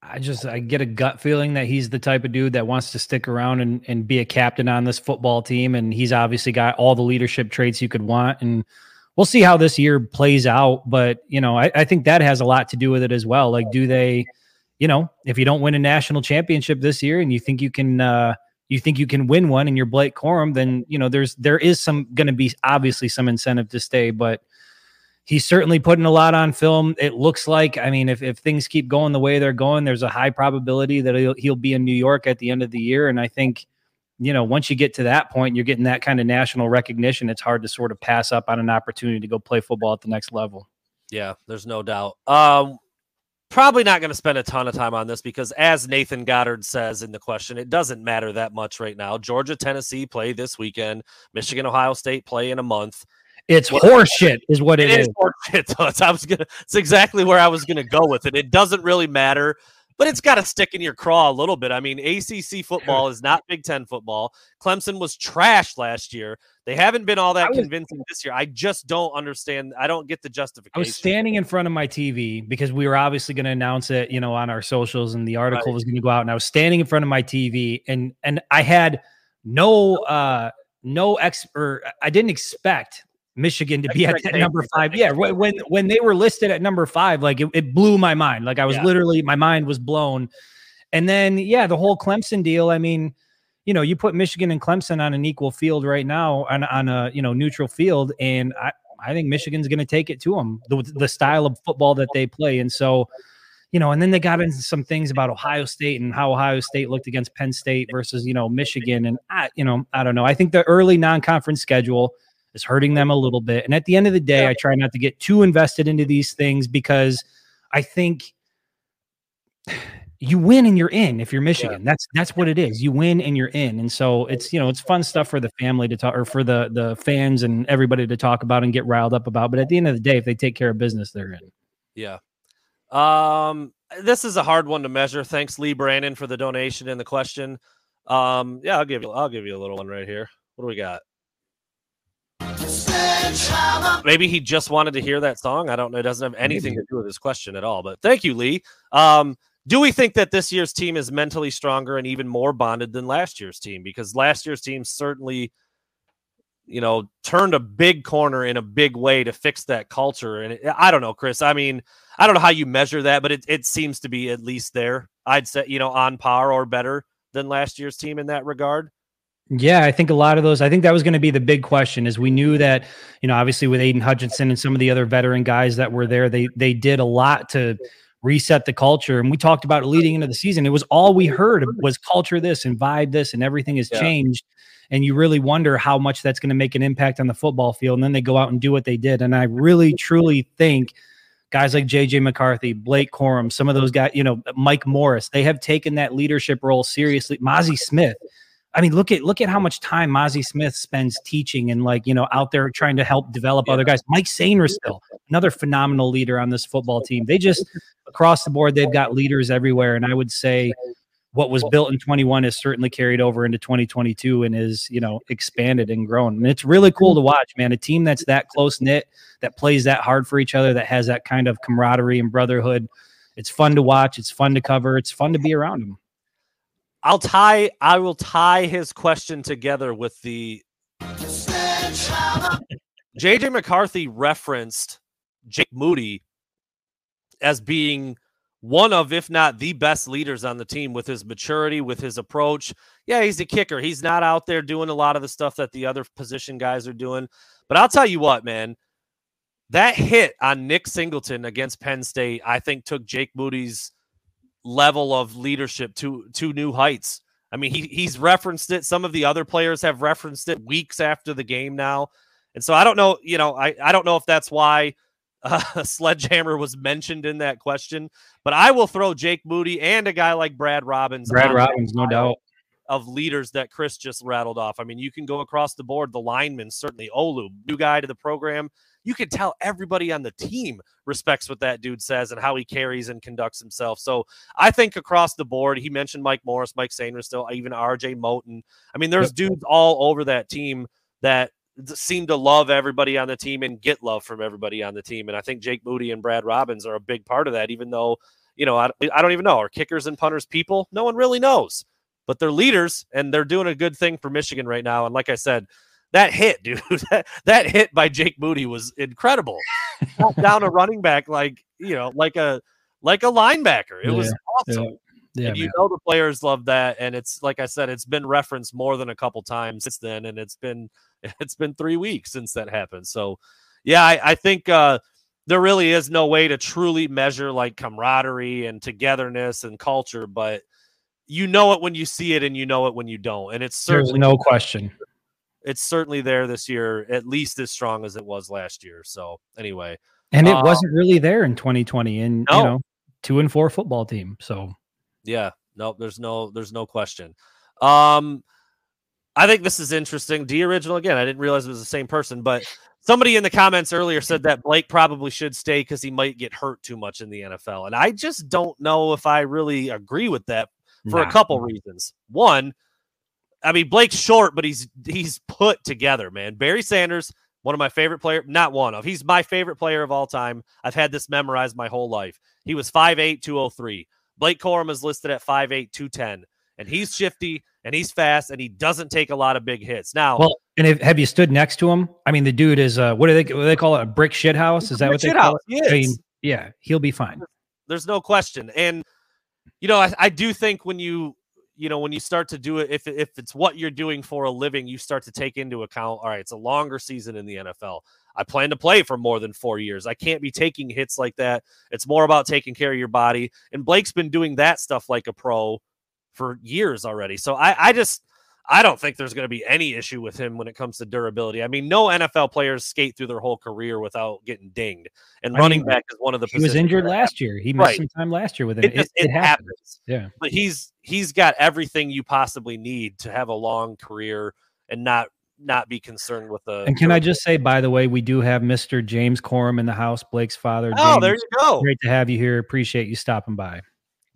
I just I get a gut feeling that he's the type of dude that wants to stick around and, and be a captain on this football team. And he's obviously got all the leadership traits you could want. And we'll see how this year plays out. But you know, I, I think that has a lot to do with it as well. Like, do they, you know, if you don't win a national championship this year and you think you can uh you think you can win one and you're Blake Corum, then you know there's there is some gonna be obviously some incentive to stay, but he's certainly putting a lot on film. It looks like, I mean, if, if things keep going the way they're going, there's a high probability that he'll, he'll be in New York at the end of the year. And I think, you know, once you get to that point, you're getting that kind of national recognition. It's hard to sort of pass up on an opportunity to go play football at the next level. Yeah, there's no doubt. Um, probably not going to spend a ton of time on this because, as Nathan Goddard says in the question, it doesn't matter that much right now. Georgia, Tennessee play this weekend. Michigan, Ohio State play in a month. It's What- horseshit, is what It it is is. horseshit, I was gonna. It's exactly where I was gonna go with it. It doesn't really matter, but it's got to stick in your craw a little bit. I mean, ACC football is not Big Ten football. Clemson was trash last year. They haven't been all that was- convincing this year. I just don't understand. I don't get the justification. I was standing in front of my TV because we were obviously going to announce it, you know, on our socials, and the article Right. was going to go out. And I was standing in front of my TV, and and I had no uh no ex or I didn't expect Michigan to be at that number five. Yeah, when when when they were listed at number five, like it, it blew my mind. Like I was Yeah. literally my mind was blown. And then yeah, the whole Clemson deal. I mean, you know, you put Michigan and Clemson on an equal field right now on on a you know neutral field, and I I think Michigan's going to take it to them the the style of football that they play, and so. You know, and then they got into some things about Ohio State and how Ohio State looked against Penn State versus, you know, Michigan. And I, you know, I don't know. I think the early non-conference schedule is hurting them a little bit. And at the end of the day, I try not to get too invested into these things because I think you win and you're in if you're Michigan. That's that's what it is. You win and you're in. And so it's you know it's fun stuff for the family to talk or for the the fans and everybody to talk about and get riled up about. But at the end of the day, if they take care of business, they're in. Yeah. Um, this is a hard one to measure. Thanks, Lee Brandon, for the donation and the question. Um, yeah, I'll give you I'll give you a little one right here. What do we got? Maybe he just wanted to hear that song. I don't know. It doesn't have anything Maybe. to do with his question at all. But thank you, Lee. Um, do we think that this year's team is mentally stronger and even more bonded than last year's team? Because last year's team certainly, you know, turned a big corner in a big way to fix that culture. And it, I don't know, Chris. I mean, I don't know how you measure that, but it, it seems to be at least there. I'd say, you know, on par or better than last year's team in that regard. Yeah, I think a lot of those. I think that was going to be the big question. Is we knew that you know obviously with Aidan Hutchinson and some of the other veteran guys that were there, they they did a lot to reset the culture. And we talked about it leading into the season. It was all we heard was culture this and vibe this, and everything has Yeah. changed. And you really wonder how much that's going to make an impact on the football field. And then they go out and do what they did. And I really truly think guys like JJ McCarthy, Blake Corum, some of those guys, you know, Mike Morris, they have taken that leadership role seriously. Mazi Smith. I mean, look at look at how much time Mazi Smith spends teaching and like you know out there trying to help develop other guys. Mike Sainristil another phenomenal leader on this football team. They just across the board they've got leaders everywhere, and I would say what was built in 21 is certainly carried over into 2022 and is you know expanded and grown. And it's really cool to watch, man. A team that's that close knit, that plays that hard for each other, that has that kind of camaraderie and brotherhood. It's fun to watch. It's fun to cover. It's fun to be around them. I'll tie I will tie his question together with the JJ McCarthy referenced Jake Moody as being one of, if not the best leaders on the team with his maturity, with his approach. Yeah, he's a kicker. He's not out there doing a lot of the stuff that the other position guys are doing. But I'll tell you what, man, that hit on Nick Singleton against Penn State, I think took Jake Moody's level of leadership to to new heights. I mean, he he's referenced it. Some of the other players have referenced it weeks after the game now. And so I don't know, you know, I, I don't know if that's why uh, Sledgehammer was mentioned in that question, but I will throw Jake Moody and a guy like Brad Robbins. Brad Robbins, no doubt. Of leaders that Chris just rattled off. I mean, you can go across the board. The linemen, certainly Olu, new guy to the program. You can tell everybody on the team respects what that dude says and how he carries and conducts himself. So I think across the board, he mentioned Mike Morris, Mike Sainristil, even RJ Moten. I mean, there's yep. dudes all over that team that seem to love everybody on the team and get love from everybody on the team. And I think Jake Moody and Brad Robbins are a big part of that, even though, you know, I, I don't even know. Are kickers and punters people? No one really knows. But they're leaders and they're doing a good thing for Michigan right now. And like I said, that hit, dude, that, that hit by Jake Moody was incredible. down a running back like, you know, like a like a linebacker. It yeah, was awesome. Yeah. Yeah, and you man. know the players love that, and it's like I said, it's been referenced more than a couple times since then, and it's been it's been three weeks since that happened. So, yeah, I, I think uh, there really is no way to truly measure like camaraderie and togetherness and culture, but you know it when you see it, and you know it when you don't, and it's certainly There's no question. It's certainly there this year, at least as strong as it was last year. So, anyway, and it uh, wasn't really there in 2020, and no. you know, two and four football team. So, yeah, no, there's no, there's no question. Um, I think this is interesting. D original again. I didn't realize it was the same person, but somebody in the comments earlier said that Blake probably should stay because he might get hurt too much in the NFL. And I just don't know if I really agree with that for nah. a couple reasons. One, I mean Blake's short, but he's he's put together, man. Barry Sanders, one of my favorite player, not one of. He's my favorite player of all time. I've had this memorized my whole life. He was 5'8, 203. Blake Corum is listed at 5'8, 210 and he's shifty and he's fast and he doesn't take a lot of big hits. Now, well, and if, have you stood next to him? I mean, the dude is uh, what do they what do they call it? A brick shit house? Is that what they call it? I mean, yeah, he'll be fine. There's no question. And you know, I, I do think when you you know when you start to do it, if if it's what you're doing for a living, you start to take into account. All right, it's a longer season in the NFL. I plan to play for more than four years. I can't be taking hits like that. It's more about taking care of your body. And Blake's been doing that stuff like a pro for years already. So I, I just I don't think there's going to be any issue with him when it comes to durability. I mean, no NFL players skate through their whole career without getting dinged, and I running mean, back is one of the. He was injured last year. He missed right. some time last year with it. It, it, it happens. happens. Yeah, but he's he's got everything you possibly need to have a long career and not not be concerned with the. And can I just say, by the way, we do have Mr. James Corum in the house, Blake's father. Oh, James, there you go. Great to have you here. Appreciate you stopping by.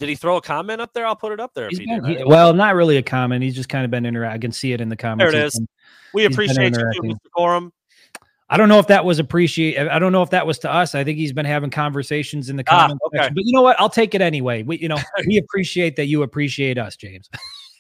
Did he throw a comment up there? I'll put it up there. If he been, did. He, well, not really a comment. He's just kind of been interacting. I can see it in the comments. There it is. Been, we appreciate you, too, Mr. Corum. I don't know if that was appreciate. I don't know if that was to us. I think he's been having conversations in the comments ah, okay. section. But you know what? I'll take it anyway. We, you know, we appreciate that you appreciate us, James.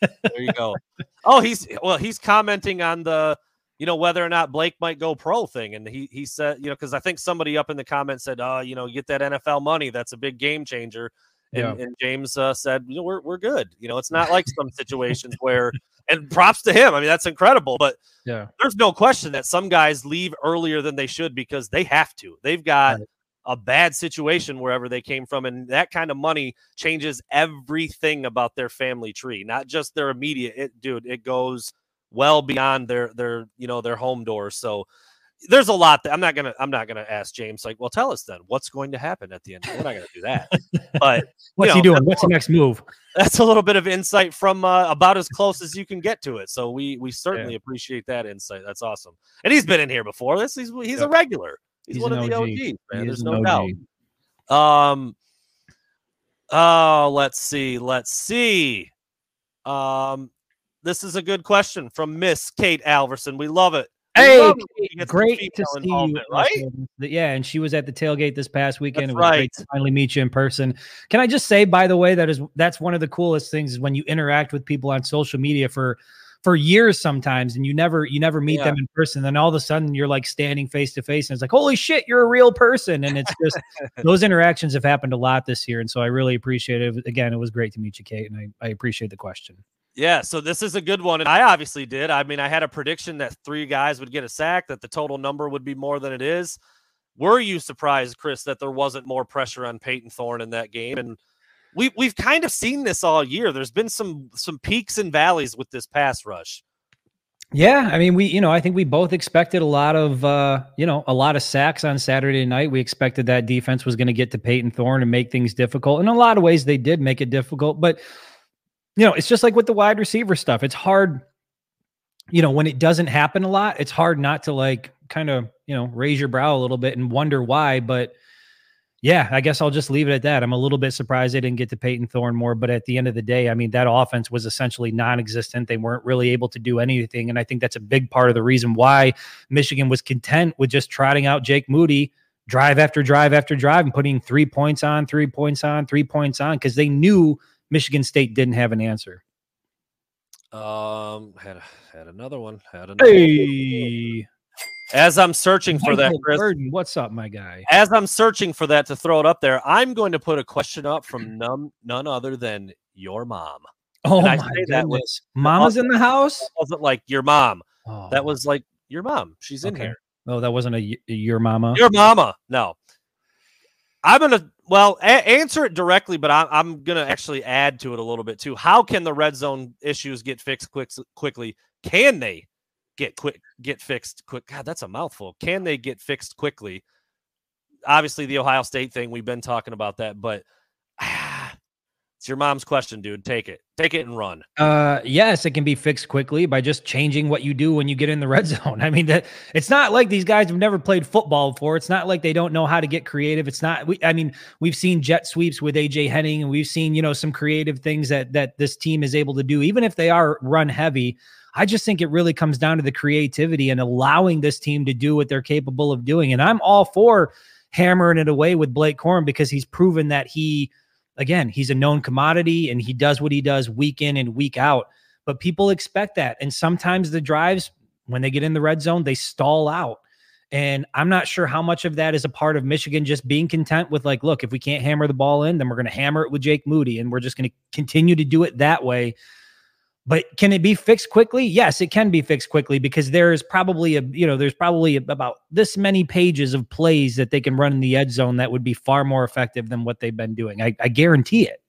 there you go. Oh, he's well. He's commenting on the, you know, whether or not Blake might go pro thing, and he he said, you know, because I think somebody up in the comments said, oh, you know, get that NFL money. That's a big game changer. And, yeah. and James uh, said, you know, we're, we're good. You know, it's not like some situations where, and props to him. I mean, that's incredible. But yeah, there's no question that some guys leave earlier than they should because they have to. They've got right. a bad situation wherever they came from. And that kind of money changes everything about their family tree, not just their immediate, it, dude, it goes well beyond their, their, you know, their home door. So, there's a lot that I'm not gonna I'm not gonna ask James like, well, tell us then what's going to happen at the end. We're not gonna do that. But what's know, he doing? What's the next move? That's a little bit of insight from uh, about as close as you can get to it. So we we certainly yeah. appreciate that insight. That's awesome. And he's been in here before. This he's he's a regular. He's, he's one of the OG. OGs, man. There's no OG. doubt. Um. Oh, let's see. Let's see. Um, this is a good question from Miss Kate Alverson. We love it. Hey, great to see you. Right? Yeah, and she was at the tailgate this past weekend. That's it was right. great to finally meet you in person. Can I just say, by the way, that is that's one of the coolest things is when you interact with people on social media for for years sometimes, and you never you never meet Yeah. them in person. Then all of a sudden you're like standing face to face, and it's like, holy shit, you're a real person. And it's just those interactions have happened a lot this year, and so I really appreciate it. Again, it was great to meet you, Kate, and I, I appreciate the question. Yeah, so this is a good one. And I obviously did. I mean, I had a prediction that three guys would get a sack, that the total number would be more than it is. Were you surprised, Chris, that there wasn't more pressure on Payton Thorne in that game? And we we've kind of seen this all year. There's been some some peaks and valleys with this pass rush. Yeah, I mean, we, you know, I think we both expected a lot of, uh, you know, a lot of sacks on Saturday night. We expected that defense was going to get to Payton Thorne and make things difficult. In a lot of ways, they did make it difficult. But, you know, it's just like with the wide receiver stuff. It's hard, you know, when it doesn't happen a lot, it's hard not to like kind of, you know, raise your brow a little bit and wonder why. But, yeah, I guess I'll just leave it at that. I'm a little bit surprised they didn't get to Payton Thorne more, but at the end of the day, I mean, that offense was essentially non existent. They weren't really able to do anything. And I think that's a big part of the reason why Michigan was content with just trotting out Jake Moody drive after drive after drive and putting three points on, three points on, three points on, because they knew Michigan State didn't have an answer. Um, had had another one. Had another. Hey, As I'm searching for that, Chris, Burden, what's up, my guy? as I'm searching for that to throw it up there, I'm going to put a question up from none none other than your mom. Oh And I my say that with goodness, Mama's in the house. Wasn't like your mom. Oh, That was like your mom. She's in Okay. here. oh, that wasn't a, your mama. Your mama. No. I'm gonna well a- answer it directly, but I'm I'm gonna actually add to it a little bit too. How can the red zone issues get fixed quick quickly? Can they get quick get fixed quick? God, that's a mouthful. Can they get fixed quickly? Obviously, the Ohio State thing we've been talking about that, but it's your mom's question, dude. Take it, take it and run. Uh, yes, it can be fixed quickly by just changing what you do when you get in the red zone. I mean, that it's not like these guys have never played football before. It's not like they don't know how to get creative. It's not. We, I mean, we've seen jet sweeps with AJ Henning, and we've seen you know some creative things that that this team is able to do, even if they are run heavy. I just think it really comes down to the creativity and allowing this team to do what they're capable of doing. And I'm all for hammering it away with Blake Corum because he's proven that he again, he's a known commodity and he does what he does week in and week out. But people expect that. And sometimes the drives, when they get in the red zone, they stall out. And I'm not sure how much of that is a part of Michigan just being content with, like, look, if we can't hammer the ball in, then we're going to hammer it with Jake Moody and we're just going to continue to do it that way. But can it be fixed quickly? Yes, it can be fixed quickly because there's probably a, you know, there's probably about this many pages of plays that they can run in the red zone that would be far more effective than what they've been doing. I, I guarantee it.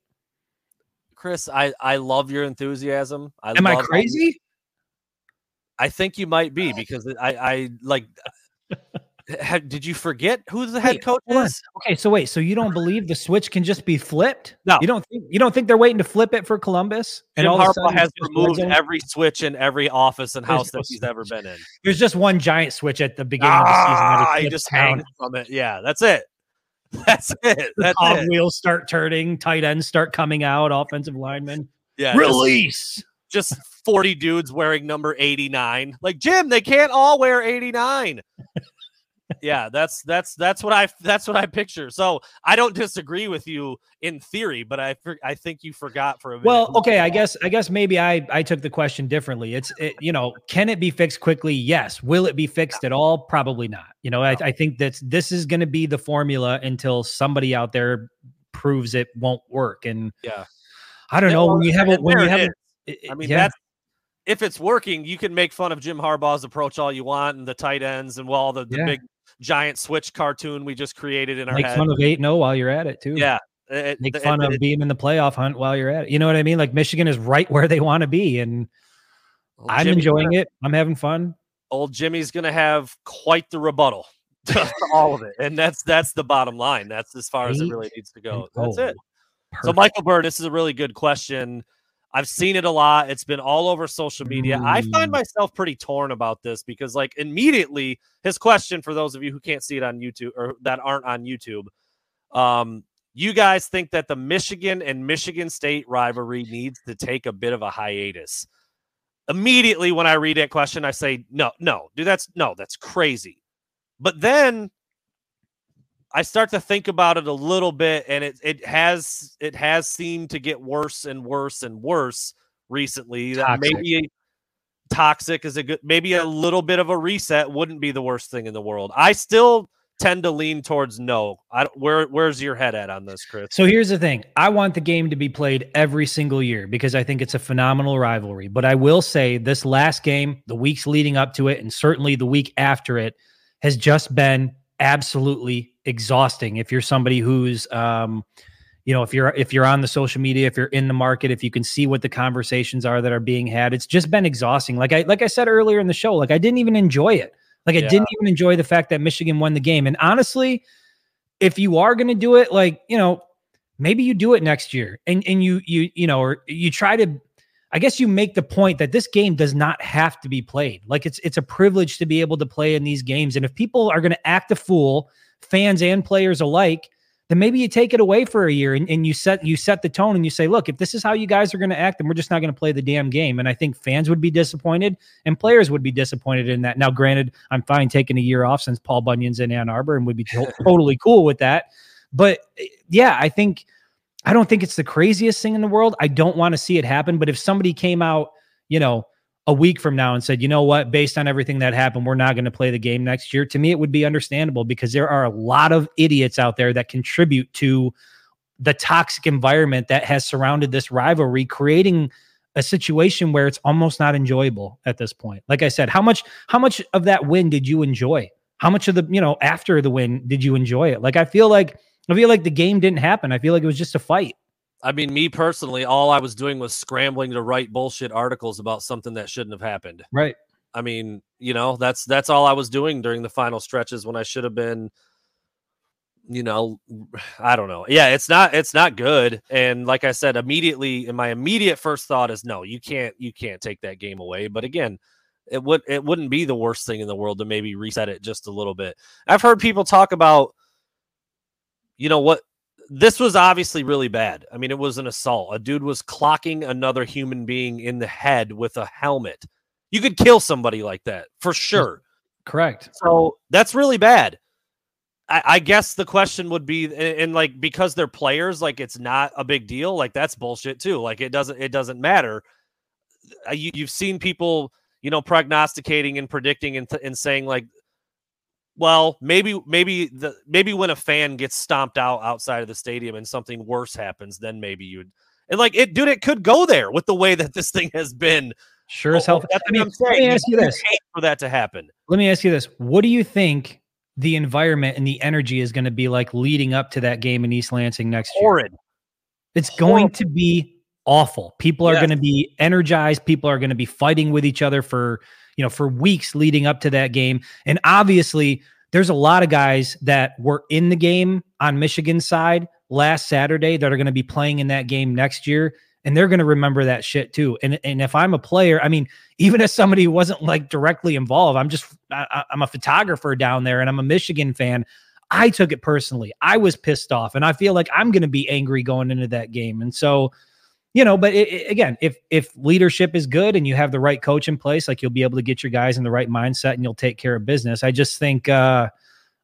Chris, I I love your enthusiasm. I Am I love you- crazy? I think you might be uh, because I I like. did you forget who the head Wait, coach is? Okay, so wait, so you don't believe the switch can just be flipped? No. you don't think you don't think they're waiting to flip it for Columbus? Jim all Harbaugh has just removed every switch in every office and There's house no that he's ever been in. There's just one giant switch at the beginning of the season. that Ah, he just hangs from it. Yeah, that's it. That's it. That's it. wheels start turning, tight ends start coming out, offensive linemen. Yeah, just, Release. just forty dudes wearing number eighty nine. Like Jim, they can't all wear eighty nine. Yeah, that's that's that's what I that's what I picture. So I don't disagree with you in theory, but I I think you forgot for a minute. Well, okay, I guess I guess maybe I I took the question differently. It's it, you know, can it be fixed quickly? Yes. Will it be fixed at all? Probably not. You know, I, I think that this is going to be the formula until somebody out there proves it won't work. And Yeah. I don't know well, when you have a, when you have a, it- I mean, yeah. that's if it's working, you can make fun of Jim Harbaugh's approach all you want and the tight ends and well the, the Yeah. big giant switch cartoon we just created in our make head. fun of eight no oh while you're at it too. yeah. Uh, it- Make it- fun it- of being in the playoff hunt while you're at it. You know what I mean? Like Michigan is right where they want to be, and I'm Jimmy's enjoying it. I'm having fun. Old Jimmy's gonna have quite the rebuttal to all of it. And that's that's the bottom line. That's as far as it really needs to go. That's oh, it. So. Michael Bird, this is a really good question. I've seen it a lot. It's been all over social media. I find Mm. myself pretty torn about this because, like, immediately his question for those of you who can't see it on YouTube or that aren't on YouTube, um, you guys think that the Michigan and Michigan State rivalry needs to take a bit of a hiatus. Immediately, when I read that question, I say, no, no, dude, that's no, that's crazy. But then I start to think about it a little bit, and it it has it has seemed to get worse and worse and worse recently. That Toxic. maybe toxic? Is it good? Maybe a little bit of a reset wouldn't be the worst thing in the world. I still tend to lean towards no. I where where's your head at on this, Chris? So here's the thing. I want the game to be played every single year because I think it's a phenomenal rivalry. But I will say this last game, the weeks leading up to it, and certainly the week after it, has just been absolutely exhausting. If you're somebody who's um, you know, if you're if you're on the social media, if you're in the market, if you can see what the conversations are that are being had, it's just been exhausting. Like I like I said earlier in the show, like I didn't even enjoy it. Like I yeah. didn't even enjoy the fact that Michigan won the game. And honestly, if you are going to do it, like, you know, maybe you do it next year and and you you you know, or you try to I guess you make the point that this game does not have to be played. Like it's it's a privilege to be able to play in these games. And if people are going to act a fool, fans and players alike, then maybe you take it away for a year and, and you set you set the tone and you say, look, if this is how you guys are going to act, then we're just not going to play the damn game. And I think fans would be disappointed and players would be disappointed in that. Now, granted, I'm fine taking a year off since Paul Bunyan's in Ann Arbor and would be to- totally cool with that. But eh, yeah, I think I don't think it's the craziest thing in the world. I don't want to see it happen. But if somebody came out, you know, a week from now and said, you know what, based on everything that happened, we're not going to play the game next year, to me, it would be understandable because there are a lot of idiots out there that contribute to the toxic environment that has surrounded this rivalry, creating a situation where it's almost not enjoyable at this point. Like I said, how much how much of that win did you enjoy? How much of the, you know, after the win did you enjoy it? Like I feel like I feel like the game didn't happen. I feel like it was just a fight. I mean, me personally, all I was doing was scrambling to write bullshit articles about something that shouldn't have happened. Right. I mean, you know, that's that's all I was doing during the final stretches when I should have been you know, I don't know. Yeah, it's not it's not good. And like I said, immediately and my immediate first thought is no, you can't you can't take that game away. But again, it would it wouldn't be the worst thing in the world to maybe reset it just a little bit. I've heard people talk about you know what this was obviously really bad. I mean, it was an assault. A dude was clocking another human being in the head with a helmet. You could kill somebody like that for sure. Correct. So that's really bad. I, I guess the question would be, and, and, like because they're players, like it's not a big deal. Like that's bullshit too. Like it doesn't it doesn't matter. Uh, you, you've seen people, you know, prognosticating and predicting and, th- and saying like well, maybe maybe the maybe when a fan gets stomped out outside of the stadium and something worse happens, then maybe you'd and like it, dude, it could go there with the way that this thing has been. Sure oh, as hell. Oh, what I'm saying. Let me ask you this: for that to happen. Let me ask you this: What do you think the environment and the energy is going to be like leading up to that game in East Lansing next year? Horrid. It's Horrible. going to be awful. People are yes. going to be energized. People are going to be fighting with each other for you know, for weeks leading up to that game. And obviously, there's a lot of guys that were in the game on Michigan's side last Saturday that are going to be playing in that game next year. And they're going to remember that shit too. And and if I'm a player, I mean, even as somebody who wasn't like directly involved, I'm just I, I'm a photographer down there, and I'm a Michigan fan. I took it personally. I was pissed off, and I feel like I'm going to be angry going into that game. And so, you know, but it, it, again, if if leadership is good and you have the right coach in place, like you'll be able to get your guys in the right mindset and you'll take care of business. I just think uh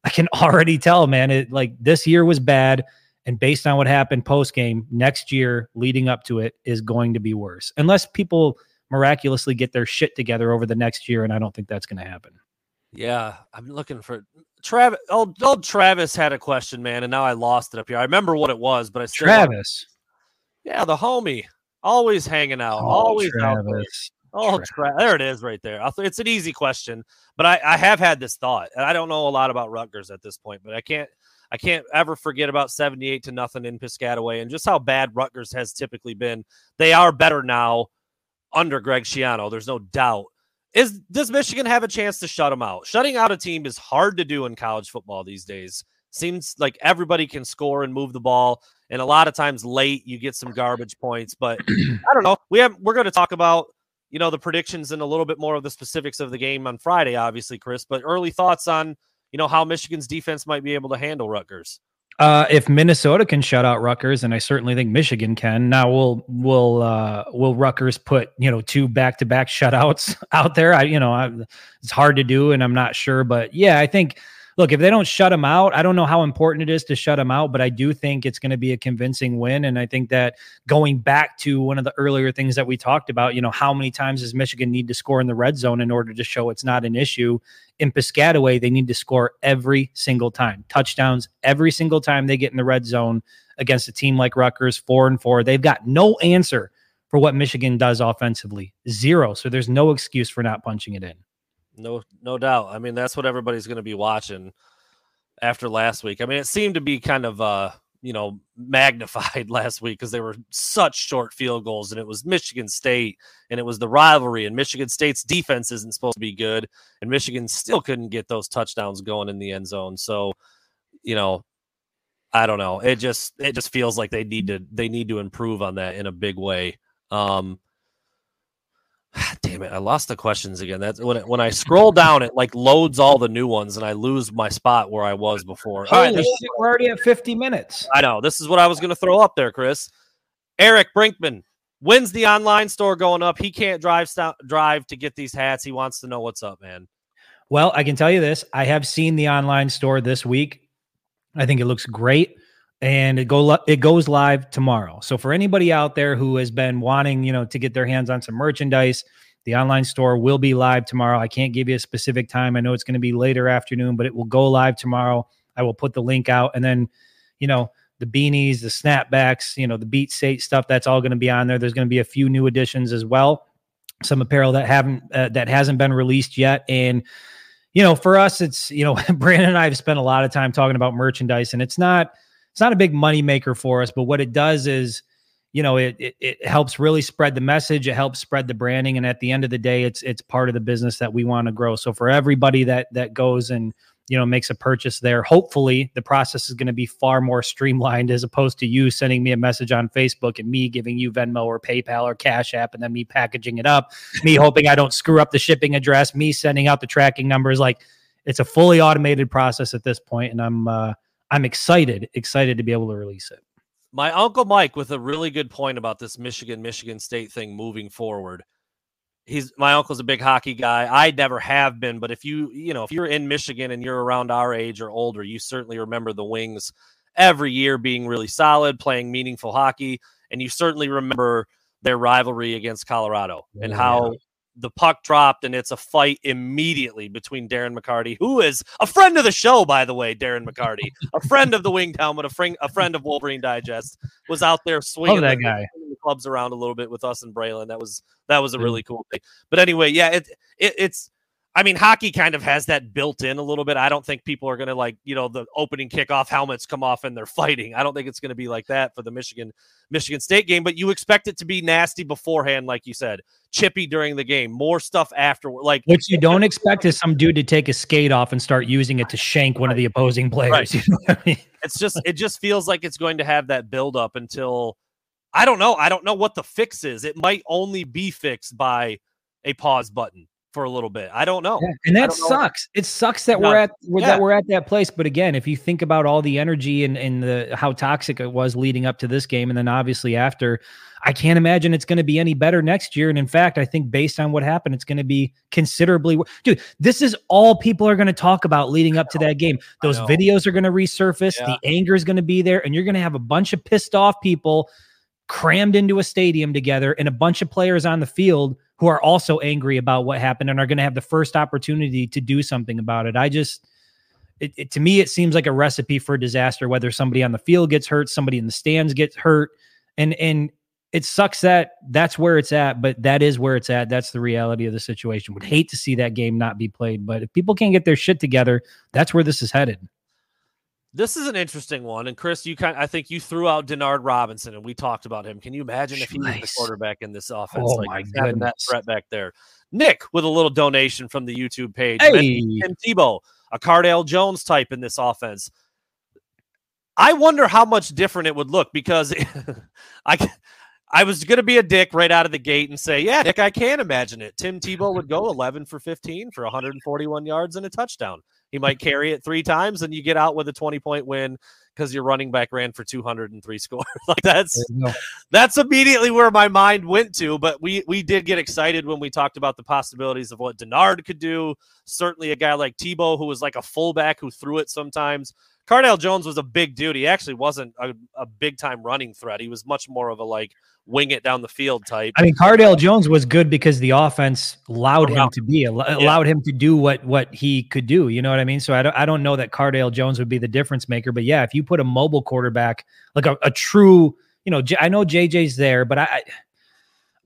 I can already tell, man, it like this year was bad. And based on what happened post game, next year leading up to it is going to be worse. Unless people miraculously get their shit together over the next year. And I don't think that's going to happen. Yeah. I'm looking for Travis. Old, old Travis had a question, man. And now I lost it up here. I remember what it was, but I still. Travis. Yeah, the homie, always hanging out, oh, always Travis. out there. Oh, Tra- there it is, right there. It's an easy question, but I, I have had this thought, and I don't know a lot about Rutgers at this point, but I can't I can't ever forget about 78 to nothing in Piscataway and just how bad Rutgers has typically been. They are better now under Greg Schiano. There's no doubt. Is does Michigan have a chance to shut them out? Shutting out a team is hard to do in college football these days. Seems like everybody can score and move the ball and a lot of times late you get some garbage points. But I don't know. We have we're going to talk about you know the predictions and a little bit more of the specifics of the game on Friday, obviously, Chris. But early thoughts on you know how Michigan's defense might be able to handle Rutgers. Uh, if Minnesota can shut out Rutgers, and I certainly think Michigan can. Now, will will uh, will Rutgers put you know two back to back shutouts out there? I you know I, it's hard to do, and I'm not sure, but yeah, I think look, if they don't shut him out, I don't know how important it is to shut him out, but I do think it's going to be a convincing win. And I think that going back to one of the earlier things that we talked about, you know, how many times does Michigan need to score in the red zone in order to show it's not an issue? In Piscataway, they need to score every single time, touchdowns every single time they get in the red zone against a team like Rutgers, four and four. They've got no answer for what Michigan does offensively, zero. So there's no excuse for not punching it in. No, no doubt. I mean, that's what everybody's going to be watching after last week. I mean, it seemed to be kind of uh, you know, magnified last week because they were such short field goals and it was Michigan State and it was the rivalry and Michigan State's defense isn't supposed to be good and Michigan still couldn't get those touchdowns going in the end zone. So, you know, I don't know. It just it just feels like they need to they need to improve on that in a big way. Um damn it, I lost the questions again. That's when it, when I scroll down, it like loads all the new ones, and I lose my spot where I was before. All right, we're already at 50 minutes. I know. This is what I was going to throw up there, Chris. Eric Brinkman when's the online store going up? He can't drive st- drive to get these hats. He wants to know what's up, man. Well, I can tell you this: I have seen the online store this week. I think it looks great and it go it goes live tomorrow. So for anybody out there who has been wanting, you know, to get their hands on some merchandise, the online store will be live tomorrow. I can't give you a specific time. I know it's going to be later afternoon, but it will go live tomorrow. I will put the link out and then, you know, the beanies, the snapbacks, you know, the beat state stuff that's all going to be on there. There's going to be a few new additions as well. Some apparel that haven't uh, that hasn't been released yet and you know, for us it's, you know, Brandon and I have spent a lot of time talking about merchandise and it's not it's not a big money maker for us, but what it does is, you know, it, it, it helps really spread the message. It helps spread the branding, and at the end of the day, it's it's part of the business that we want to grow. So for everybody that that goes and you know makes a purchase there, hopefully the process is going to be far more streamlined as opposed to you sending me a message on Facebook and me giving you Venmo or PayPal or Cash App, and then me packaging it up, me hoping I don't screw up the shipping address, me sending out the tracking numbers. Like it's a fully automated process at this point, and I'm uh, I'm excited, excited to be able to release it. My uncle Mike with a really good point about this Michigan Michigan State thing moving forward. He's my uncle's a big hockey guy. I never have been, but if you, you know, if you're in Michigan and you're around our age or older, you certainly remember the Wings every year being really solid, playing meaningful hockey, and you certainly remember their rivalry against Colorado and oh, how the puck dropped and it's a fight immediately between Darren McCarty, who is a friend of the show, by the way. Darren McCarty, a friend of the Winged Helmet, a friend, a friend of Wolverine Digest, was out there swinging that the, guy. the clubs around a little bit with us and Braylon. That was that was a really cool thing. But anyway, yeah, it, it it's I mean, hockey kind of has that built in a little bit. I don't think people are going to like, you know, the opening kickoff helmets come off and they're fighting. I don't think it's going to be like that for the Michigan Michigan State game, but you expect it to be nasty beforehand, like you said, chippy during the game, more stuff afterward. Like what you don't expect is some dude to take a skate off and start using it to shank one of the opposing players. Right. You know I mean? It's just it just feels like it's going to have that build up until I don't know. I don't know what the fix is. It might only be fixed by a pause button for a little bit. I don't know. Yeah, and that sucks. It sucks that no. we're at yeah. that we're at that place. But again, if you think about all the energy and, and the how toxic it was leading up to this game, and then obviously after, I can't imagine it's going to be any better next year. And in fact, I think based on what happened, it's going to be considerably. Dude, this is all people are going to talk about leading up to that game. Those videos are going to resurface. Yeah. The anger is going to be there, and you're going to have a bunch of pissed off people crammed into a stadium together and a bunch of players on the field who are also angry about what happened and are going to have the first opportunity to do something about it. I just, it, it, to me, it seems like a recipe for disaster. Whether somebody on the field gets hurt, somebody in the stands gets hurt, and and it sucks that that's where it's at. But that is where it's at. That's the reality of the situation. Would hate to see that game not be played, but if people can't get their shit together, that's where this is headed. This is an interesting one. And Chris, you kind I think you threw out Denard Robinson and we talked about him. Can you imagine if he was the quarterback in this offense? Oh like my having that threat back there. Nick with a little donation from the YouTube page. Hey. Tim Tebow, a Cardale Jones type in this offense. I wonder how much different it would look because I I was going to be a dick right out of the gate and say, yeah, Nick, I can imagine it. Tim Tebow would go 11 for 15 for 141 yards and a touchdown. He might carry it three times and you get out with a 20 point win because your running back ran for 203 scores. like that's that's immediately where my mind went to. But we we did get excited when we talked about the possibilities of what Denard could do. Certainly a guy like Tebow, who was like a fullback who threw it sometimes. Cardale Jones was a big dude. He actually wasn't a, a big time running threat. He was much more of a like wing it down the field type. I mean, Cardale Jones was good because the offense allowed him to be allowed yeah. him to do what what he could do. You know what I mean? So I don't I don't know that Cardale Jones would be the difference maker, but yeah, if you put a mobile quarterback like a, a true, you know, I know JJ's there, but I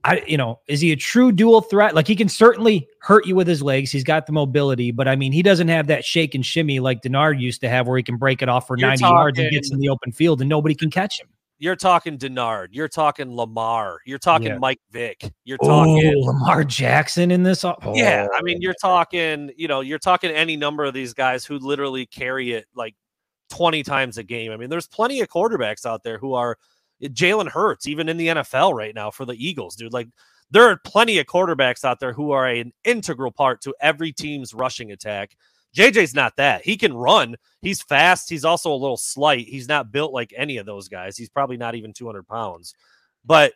I, you know, is he a true dual threat? Like he can certainly hurt you with his legs. He's got the mobility, but I mean, he doesn't have that shake and shimmy like Denard used to have, where he can break it off for You're 90 talking, yards and gets in the open field and nobody can catch him. You're talking Denard. You're talking Lamar. You're talking yeah. Mike Vick. You're talking oh, Lamar Jackson in this. Oh. Yeah, I oh, mean, you're talking. You know, you're talking any number of these guys who literally carry it like 20 times a game. I mean, there's plenty of quarterbacks out there who are Jalen Hurts, even in the NFL right now for the Eagles, dude. Like there are plenty of quarterbacks out there who are an integral part to every team's rushing attack. JJ's not that. He can run. He's fast. He's also a little slight. He's not built like any of those guys. He's probably not even 200 pounds. But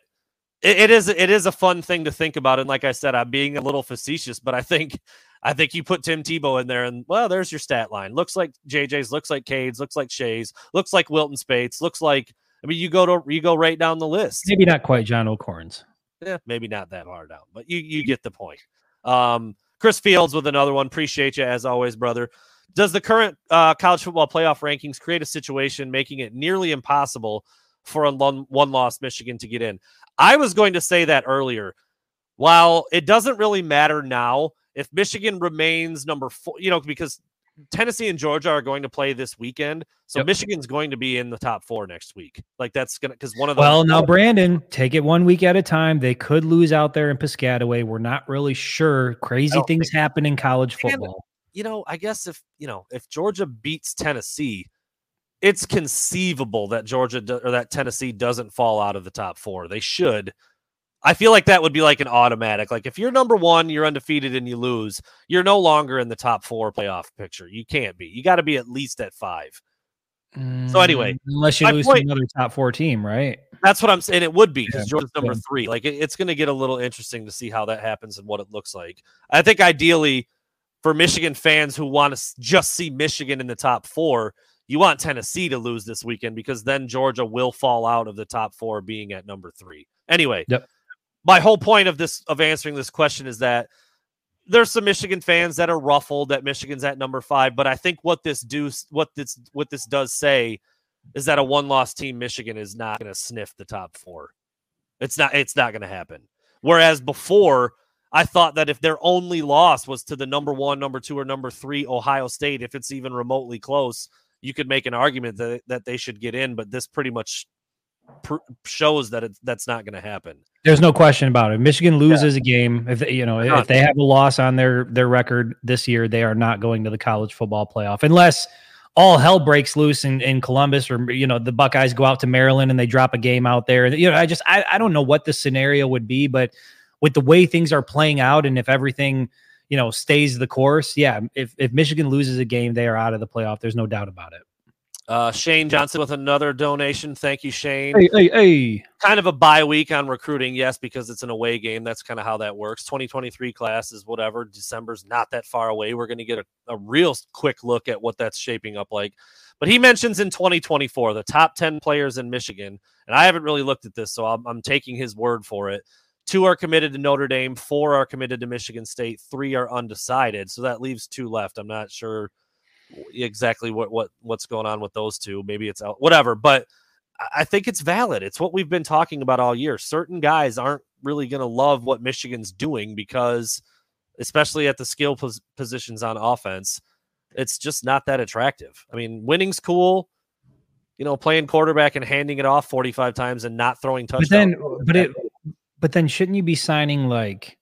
it, it is it is a fun thing to think about. And like I said, I'm being a little facetious, but I think I think you put Tim Tebow in there, and well, there's your stat line. Looks like JJ's, looks like Cade's, looks like Shea's, looks like Wilton Speight's, looks like I mean, you go to you go right down the list. Maybe not quite John O'Korn's. Yeah, maybe not that far down, but you you get the point. Um, Chris Fields with another one. Appreciate you as always, brother. Does the current uh, college football playoff rankings create a situation making it nearly impossible for a one loss Michigan to get in? I was going to say that earlier. While it doesn't really matter now, if Michigan remains number four, you know, because Tennessee and Georgia are going to play this weekend, so yep. Michigan's going to be in the top four next week. Like that's gonna because one of the well now Brandon take it one week at a time. They could lose out there in Piscataway. We're not really sure. Crazy things happen in college football. And, you know, I guess if you know if Georgia beats Tennessee, it's conceivable that Georgia do, or that Tennessee doesn't fall out of the top four. They should. I feel like that would be like an automatic. Like if you're number one, you're undefeated and you lose, you're no longer in the top four playoff picture. You can't be. You got to be at least at five. Mm, so anyway, mm, unless you lose point, to another top four team, right? That's what I'm saying. It would be because yeah, Georgia's number three. Like it, it's going to get a little interesting to see how that happens and what it looks like. I think ideally for Michigan fans who want to just see Michigan in the top four, you want Tennessee to lose this weekend because then Georgia will fall out of the top four, being at number three. Anyway. Yep my whole point of this of answering this question is that there's some Michigan fans that are ruffled that Michigan's at number five, but I think what this do what this what this does say is that a one loss team Michigan is not going to sniff the top four. It's not it's not going to happen. Whereas before, I thought that if their only loss was to the number one, number two, or number three Ohio State, if it's even remotely close, you could make an argument that that they should get in. But this pretty much pr- shows that it's, that's not going to happen. There's no question about it. Michigan loses yeah. a game if they, you know if they have a loss on their their record this year, they are not going to the college football playoff unless all hell breaks loose in, in Columbus or you know the Buckeyes go out to Maryland and they drop a game out there. You know, I just I, I don't know what the scenario would be, but with the way things are playing out and if everything you know stays the course, yeah, if if Michigan loses a game, they are out of the playoff. There's no doubt about it. Uh, Shane Johnson with another donation. Thank you, Shane. Hey, hey, hey. Kind of a bye week on recruiting, yes, because it's an away game. That's kind of how that works. 2023 class is whatever. December's not that far away. We're going to get a, a real quick look at what that's shaping up like. But he mentions in 2024 the top 10 players in Michigan, and I haven't really looked at this, so I'm, I'm taking his word for it. Two are committed to Notre Dame, four are committed to Michigan State, three are undecided. So that leaves two left. I'm not sure exactly what what what's going on with those two. Maybe it's out, whatever, but I think it's valid. It's what we've been talking about all year. Certain guys aren't really going to love what Michigan's doing because, especially at the skill pos- positions on offense, it's just not that attractive. I mean, winning's cool. You know, playing quarterback and handing it off 45 times and not throwing touchdowns. But then, but it, but then shouldn't you be signing like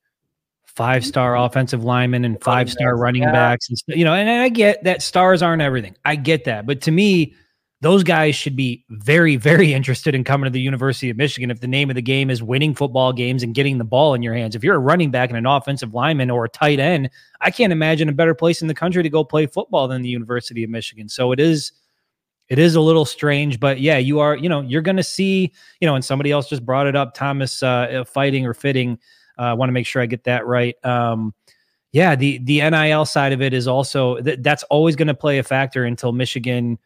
five star offensive linemen and five star running backs and you know and I get that stars aren't everything. I get that. But to me, those guys should be very, very interested in coming to the University of Michigan if the name of the game is winning football games and getting the ball in your hands. If you're a running back and an offensive lineman or a tight end, I can't imagine a better place in the country to go play football than the University of Michigan. So it is it is a little strange, but yeah, you are, you know, you're going to see, you know, and somebody else just brought it up, Thomas uh, fighting or fitting. Uh, I want to make sure I get that right. Um, yeah, the the NIL side of it is also th- that's always going to play a factor until Michigan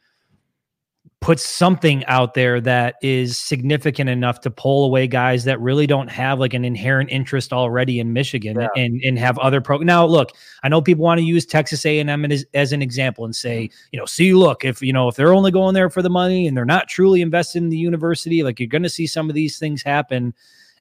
puts something out there that is significant enough to pull away guys that really don't have like an inherent interest already in Michigan yeah. and and have other pro. Now, look, I know people want to use Texas A&M as, as an example and say, you know, see, look, if you know if they're only going there for the money and they're not truly invested in the university, like you're going to see some of these things happen.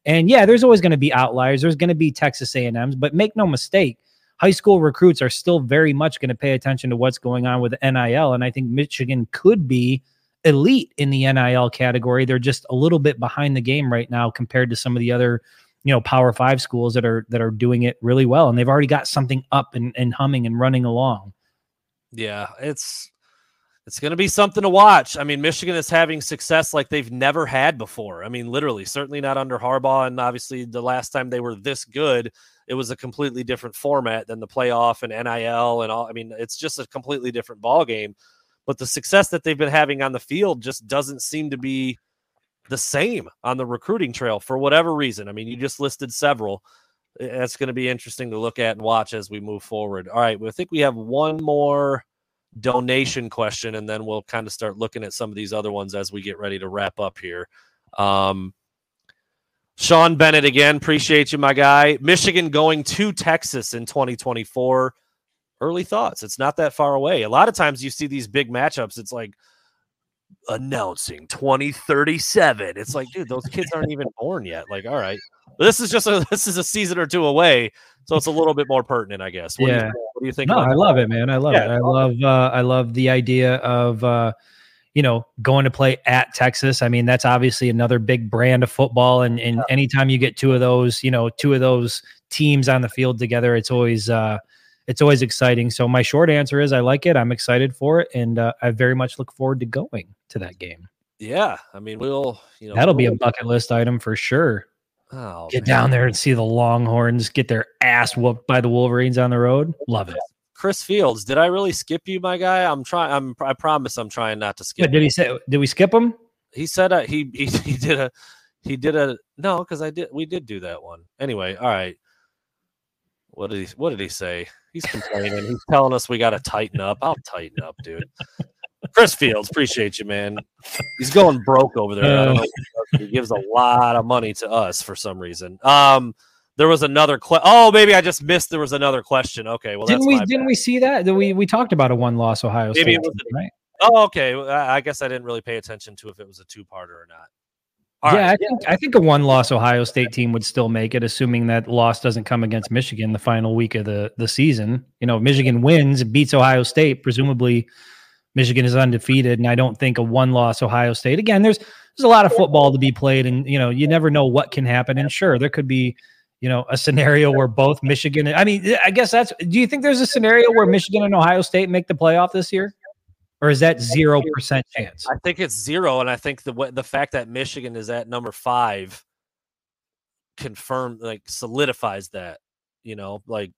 And yeah, there's always going to be outliers. There's going to be Texas A&Ms, but make no mistake, high school recruits are still very much going to pay attention to what's going on with NIL, and I think Michigan could be elite in the NIL category. They're just a little bit behind the game right now compared to some of the other, you know, Power Five schools that are that are doing it really well, and they've already got something up and, and humming and running along. Yeah, it's it's going to be something to watch. I mean, Michigan is having success like they've never had before. I mean, literally, certainly not under Harbaugh, and obviously the last time they were this good, it was a completely different format than the playoff and NIL and all. I mean, it's just a completely different ball game but the success that they've been having on the field just doesn't seem to be the same on the recruiting trail for whatever reason. I mean, you just listed several. That's going to be interesting to look at and watch as we move forward. All right, well, I think we have one more donation question, and then we'll kind of start looking at some of these other ones as we get ready to wrap up here. Um, Sean Bennett again, appreciate you, my guy. Michigan going to Texas in 2024 early thoughts. It's not that far away. A lot of times you see these big matchups, it's like announcing 2037. It's like, dude, those kids aren't even born yet. Like, all right. This is just a this is a season or two away, so it's a little bit more pertinent, I guess. What yeah. Do you, what do you think? No, I love it, man. I love yeah, it. I love uh, I love the idea of uh, you know going to play at Texas. I mean, that's obviously another big brand of football, and and yeah. anytime you get two of those, you know, two of those teams on the field together, it's always uh, it's always exciting. So my short answer is I like it. I'm excited for it, and uh, I very much look forward to going to that game. Yeah, I mean we'll you know that'll be a bucket list item for sure. Oh, get man. down there and see the Longhorns get their ass whooped by the Wolverines on the road. Love it. Chris Fields, did I really skip you, my guy? I'm trying. I'm. I promise, I'm trying not to skip. But did he say? Did we skip him? He said uh, he, he he did a he did a no because I did we did do that one anyway. All right. What did he What did he say? He's complaining. He's telling us we got to tighten up. I'll tighten up, dude. Chris Fields, appreciate you, man. He's going broke over there. Uh, he gives a lot of money to us for some reason. Um, there was another question. Oh, maybe I just missed. There was another question. Okay, well, didn't we didn't bad. we see that? We we talked about a one loss Ohio maybe State, team, right? Oh, okay. I guess I didn't really pay attention to if it was a two parter or not. All yeah, right. I think I think a one loss Ohio State team would still make it, assuming that loss doesn't come against Michigan the final week of the, the season. You know, Michigan wins, beats Ohio State, presumably Michigan is undefeated. And I don't think a one loss Ohio State. Again, there's there's a lot of football to be played, and you know, you never know what can happen. And sure, there could be, you know, a scenario where both Michigan I mean, I guess that's do you think there's a scenario where Michigan and Ohio State make the playoff this year? or is that zero percent chance? I think it's zero, and I think the the fact that Michigan is at number five confirm like solidifies that. You know, like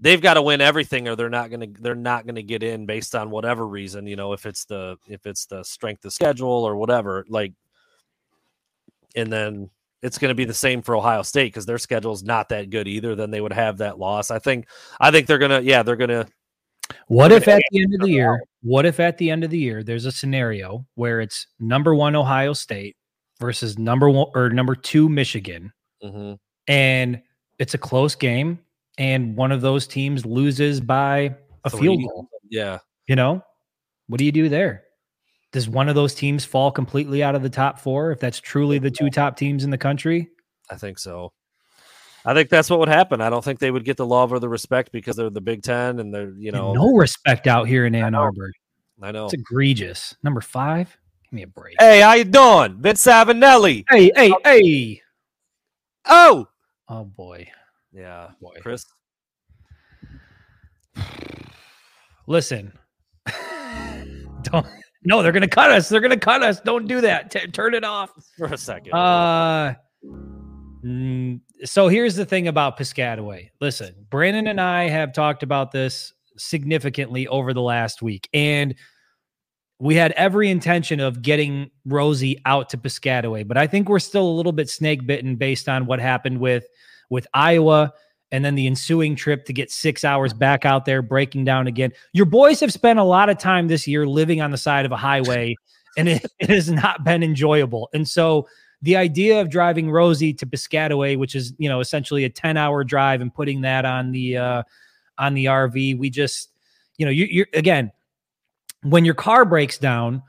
they've got to win everything, or they're not gonna they're not gonna get in based on whatever reason. You know, if it's the if it's the strength of schedule or whatever, like, and then it's going to be the same for Ohio State because their schedule is not that good either. Then they would have that loss. I think. I think they're gonna. Yeah, they're gonna what if at the end of the year, what if at the end of the year there's a scenario where it's number one Ohio State versus number one or number two Michigan, mm-hmm. and it's a close game, and one of those teams loses by a Three. field goal? Yeah, you know, what do you do there? Does one of those teams fall completely out of the top four if that's truly the two top teams in the country? I think so. I think that's what would happen. I don't think they would get the love or the respect because they're the Big Ten and they're you know no respect out here in Ann Arbor. I know it's egregious. Number five, give me a break. Hey, how you doing, Vince Avanelli? Hey, hey, oh. hey. Oh, oh boy. Yeah, boy, Chris. Listen, don't No, they're gonna cut us. They're gonna cut us. Don't do that. T- turn it off for a second. Uh, so here's the thing about Piscataway. Listen, Brandon and I have talked about this significantly over the last week, and we had every intention of getting Rosie out to Piscataway, but I think we're still a little bit snake bitten based on what happened with with Iowa and then the ensuing trip to get six hours back out there breaking down again. Your boys have spent a lot of time this year living on the side of a highway, and it, it has not been enjoyable. And so the idea of driving Rosie to Piscataway, which is you know essentially a ten hour drive, and putting that on the uh, on the RV, we just you know you, you're again when your car breaks down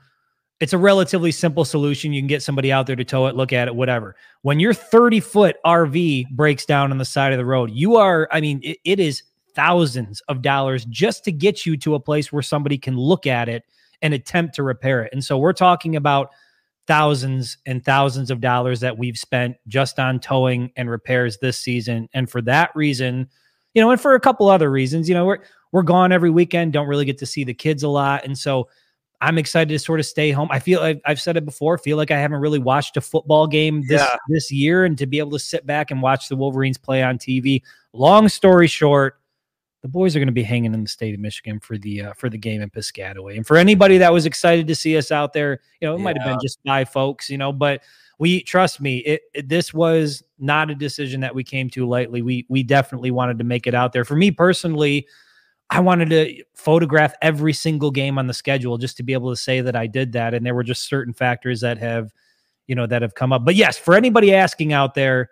it's a relatively simple solution. You can get somebody out there to tow it, look at it, whatever. When your 30 foot RV breaks down on the side of the road, you are, I mean, it, it is thousands of dollars just to get you to a place where somebody can look at it and attempt to repair it. And so we're talking about thousands and thousands of dollars that we've spent just on towing and repairs this season. And for that reason, you know, and for a couple other reasons, you know, we're we're gone every weekend, don't really get to see the kids a lot. And so I'm excited to sort of stay home. I feel I've, I've said it before. Feel like I haven't really watched a football game this yeah. this year, and to be able to sit back and watch the Wolverines play on TV. Long story short, the boys are going to be hanging in the state of Michigan for the uh, for the game in Piscataway. And for anybody that was excited to see us out there, you know, it yeah. might have been just by folks, you know, but we trust me, it, it, this was not a decision that we came to lightly. We we definitely wanted to make it out there. For me personally, I wanted to photograph every single game on the schedule just to be able to say that I did that. And there were just certain factors that have, you know, that have come up. But yes, for anybody asking out there,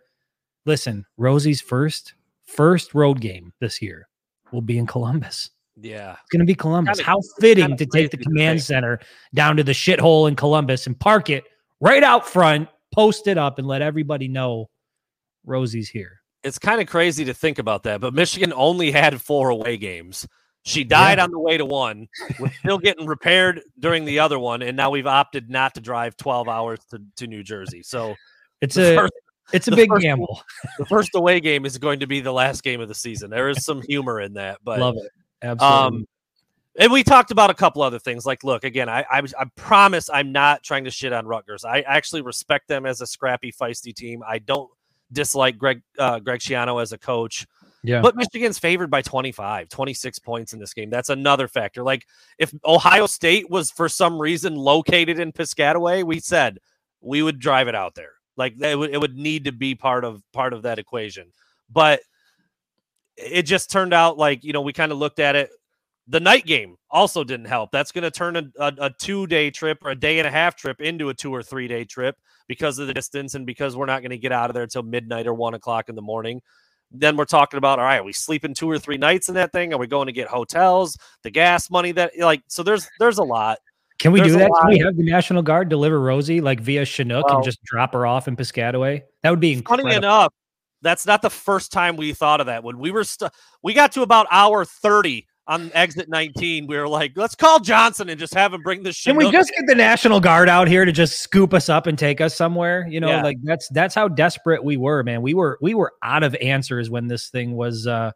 listen, Rosie's first first road game this year will be in Columbus. Yeah. It's going to be Columbus. How fitting to take the command center down to the shithole in Columbus and park it right out front, post it up, and let everybody know Rosie's here it's kind of crazy to think about that, but Michigan only had four away games. She died yeah. on the way to one. We're still getting repaired during the other one, and now we've opted not to drive 12 hours to, to New Jersey. So it's a first, it's a big first, gamble. The first away game is going to be the last game of the season. There is some humor in that, but love it absolutely. Um, and we talked about a couple other things. Like, look, again, I, I, I promise I'm not trying to shit on Rutgers. I actually respect them as a scrappy, feisty team. I don't dislike Greg uh, Greg Schiano as a coach. Yeah. But Michigan's favored by 25, 26 points in this game. That's another factor. Like if Ohio State was for some reason located in Piscataway, we said we would drive it out there. Like it would, it would need to be part of part of that equation. But it just turned out like, you know, we kind of looked at it the night game also didn't help. That's going to turn a, a, a two day trip or a day and a half trip into a two or three day trip because of the distance and because we're not going to get out of there until midnight or one o'clock in the morning. Then we're talking about all right, are we sleeping two or three nights in that thing? Are we going to get hotels, the gas money that like so there's there's a lot. Can we there's do that? Can we have the National Guard deliver Rosie like via Chinook and just drop her off in Piscataway? That would be incredible. Funny enough, that's not the first time we thought of that. When we were st- we got to about hour 30 on exit 19, we were like, let's call Johnson and just have him bring this shit. Can we just get the National Guard out here to just scoop us up and take us somewhere? You know, yeah. like that's that's how desperate we were, man. We were we were out of answers when this thing was uh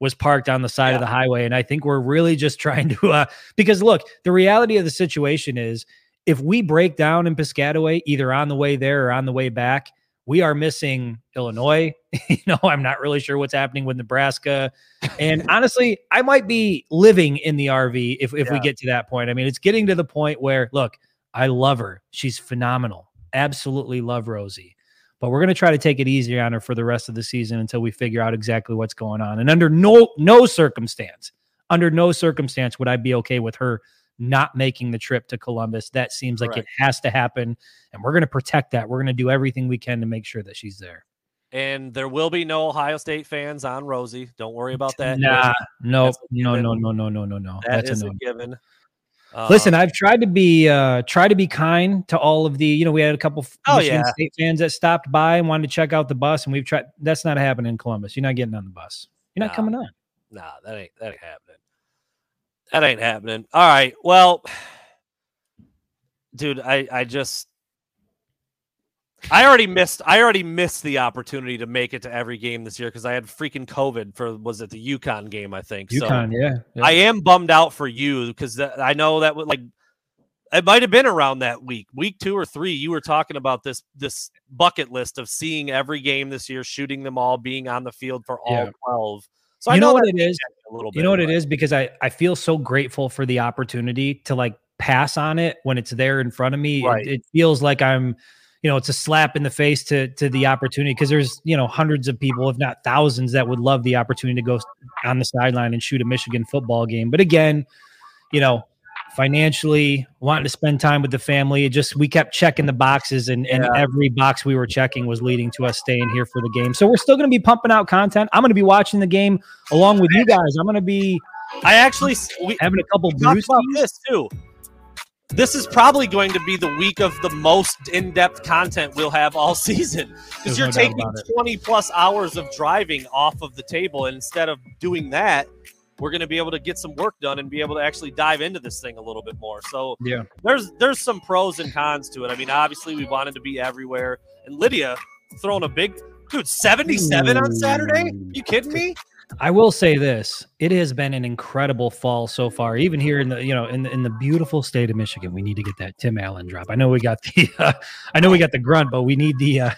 was parked on the side yeah. of the highway. And I think we're really just trying to uh because look, the reality of the situation is if we break down in Piscataway, either on the way there or on the way back, we are missing Illinois. you know, I'm not really sure what's happening with Nebraska. And honestly, I might be living in the RV if, if yeah. we get to that point. I mean, it's getting to the point where, look, I love her. She's phenomenal. Absolutely love Rosie. But we're going to try to take it easy on her for the rest of the season until we figure out exactly what's going on. And under no no circumstance, under no circumstance would I be okay with her not making the trip to Columbus. That seems like it has to happen. And we're going to protect that. We're going to do everything we can to make sure that she's there. And there will be no Ohio State fans on Rosie. Don't worry about that. Nah, no, no, no, no, no, no, no, no. That That's is a, no. a given. Listen, um, I've tried to be uh try to be kind to all of the, you know, we had a couple oh, Michigan yeah. State fans that stopped by and wanted to check out the bus, and we've tried that's not happening in Columbus. You're not getting on the bus. You're not nah, coming on. Nah, that ain't that ain't happening. That ain't happening. All right. Well, dude, I I just I already missed I already missed the opportunity to make it to every game this year because I had freaking COVID for was it the UConn game I think. UConn, so yeah, yeah, I am bummed out for you because I know that would like it might have been around that week, week two or three. You were talking about this this bucket list of seeing every game this year, shooting them all, being on the field for all Yeah. twelve. So You I know know, what it is? a little bit. You know what it is because I I feel so grateful for the opportunity to like pass on it when it's there in front of me. It- It, feels like I'm, you know, it's a slap in the face to to the opportunity because there's you know hundreds of people, if not thousands, that would love the opportunity to go on the sideline and shoot a Michigan football game. But again, you know. Financially, wanting to spend time with the family, it just we kept checking the boxes, and, and Yeah. every box we were checking was leading to us staying here for the game. So we're still going to be pumping out content. I'm going to be watching the game along with you guys. I'm going to be I actually we having a couple talked about this too. This is probably going to be the week of the most in-depth content we'll have all season because you're no taking 20 plus hours of driving off of the table, and instead of doing that, we're going to be able to get some work done and be able to actually dive into this thing a little bit more. So Yeah. there's there's some pros and cons to it. I mean, obviously we wanted to be everywhere, and Lydia throwing a big dude 77 on Saturday. You kidding me? I will say this: it has been an incredible fall so far. Even here in the you know in the, in the beautiful state of Michigan, we need to get that Tim Allen drop. I know we got the uh, I know we got the grunt, but we need the uh,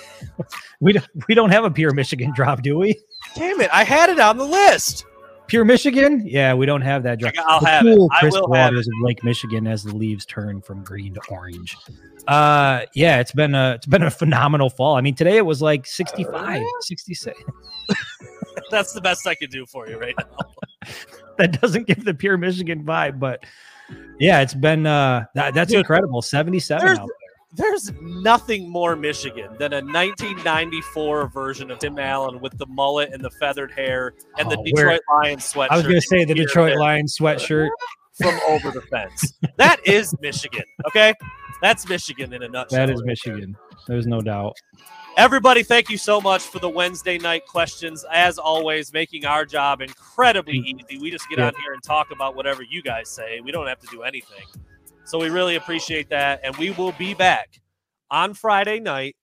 we don't we don't have a pure Michigan drop, do we? Damn it! I had it on the list. Pure Michigan? Yeah, we don't have that drop. I'll The have it. cool I crisp will have waters of Lake Michigan as the leaves turn from green to orange. Uh yeah, it's been a it's been a phenomenal fall. I mean, today it was like 65, 66. That's the best I could do for you right now. that doesn't give the pure Michigan vibe, but yeah, it's been uh that, that's Dude, incredible. 77 there's- nothing more Michigan than a 1994 version of Tim Allen with the mullet and the feathered hair and the Oh, Detroit Lions sweatshirt. I was going to say the Detroit Lions sweatshirt. from over the fence. That is Michigan. Okay, that's Michigan in a nutshell. That is Michigan. There's no doubt. Everybody, thank you so much for the Wednesday night questions. As always, making our job incredibly mm. easy. We just get Yeah. on here and talk about whatever you guys say. We don't have to do anything. So we really appreciate that. And we will be back on Friday night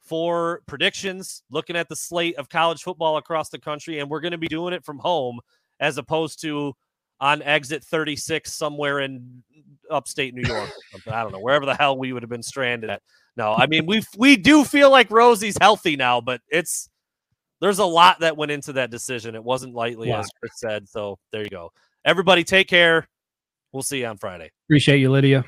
for predictions, looking at the slate of college football across the country. And we're going to be doing it from home as opposed to on exit 36 somewhere in upstate New York or something. I don't know, wherever the hell we would have been stranded at. No, I mean we we do feel like Rosie's healthy now, but it's there's a lot that went into that decision. It wasn't lightly, as Chris said. So there you go. Everybody, take care. We'll see you on Friday. Appreciate you, Lydia.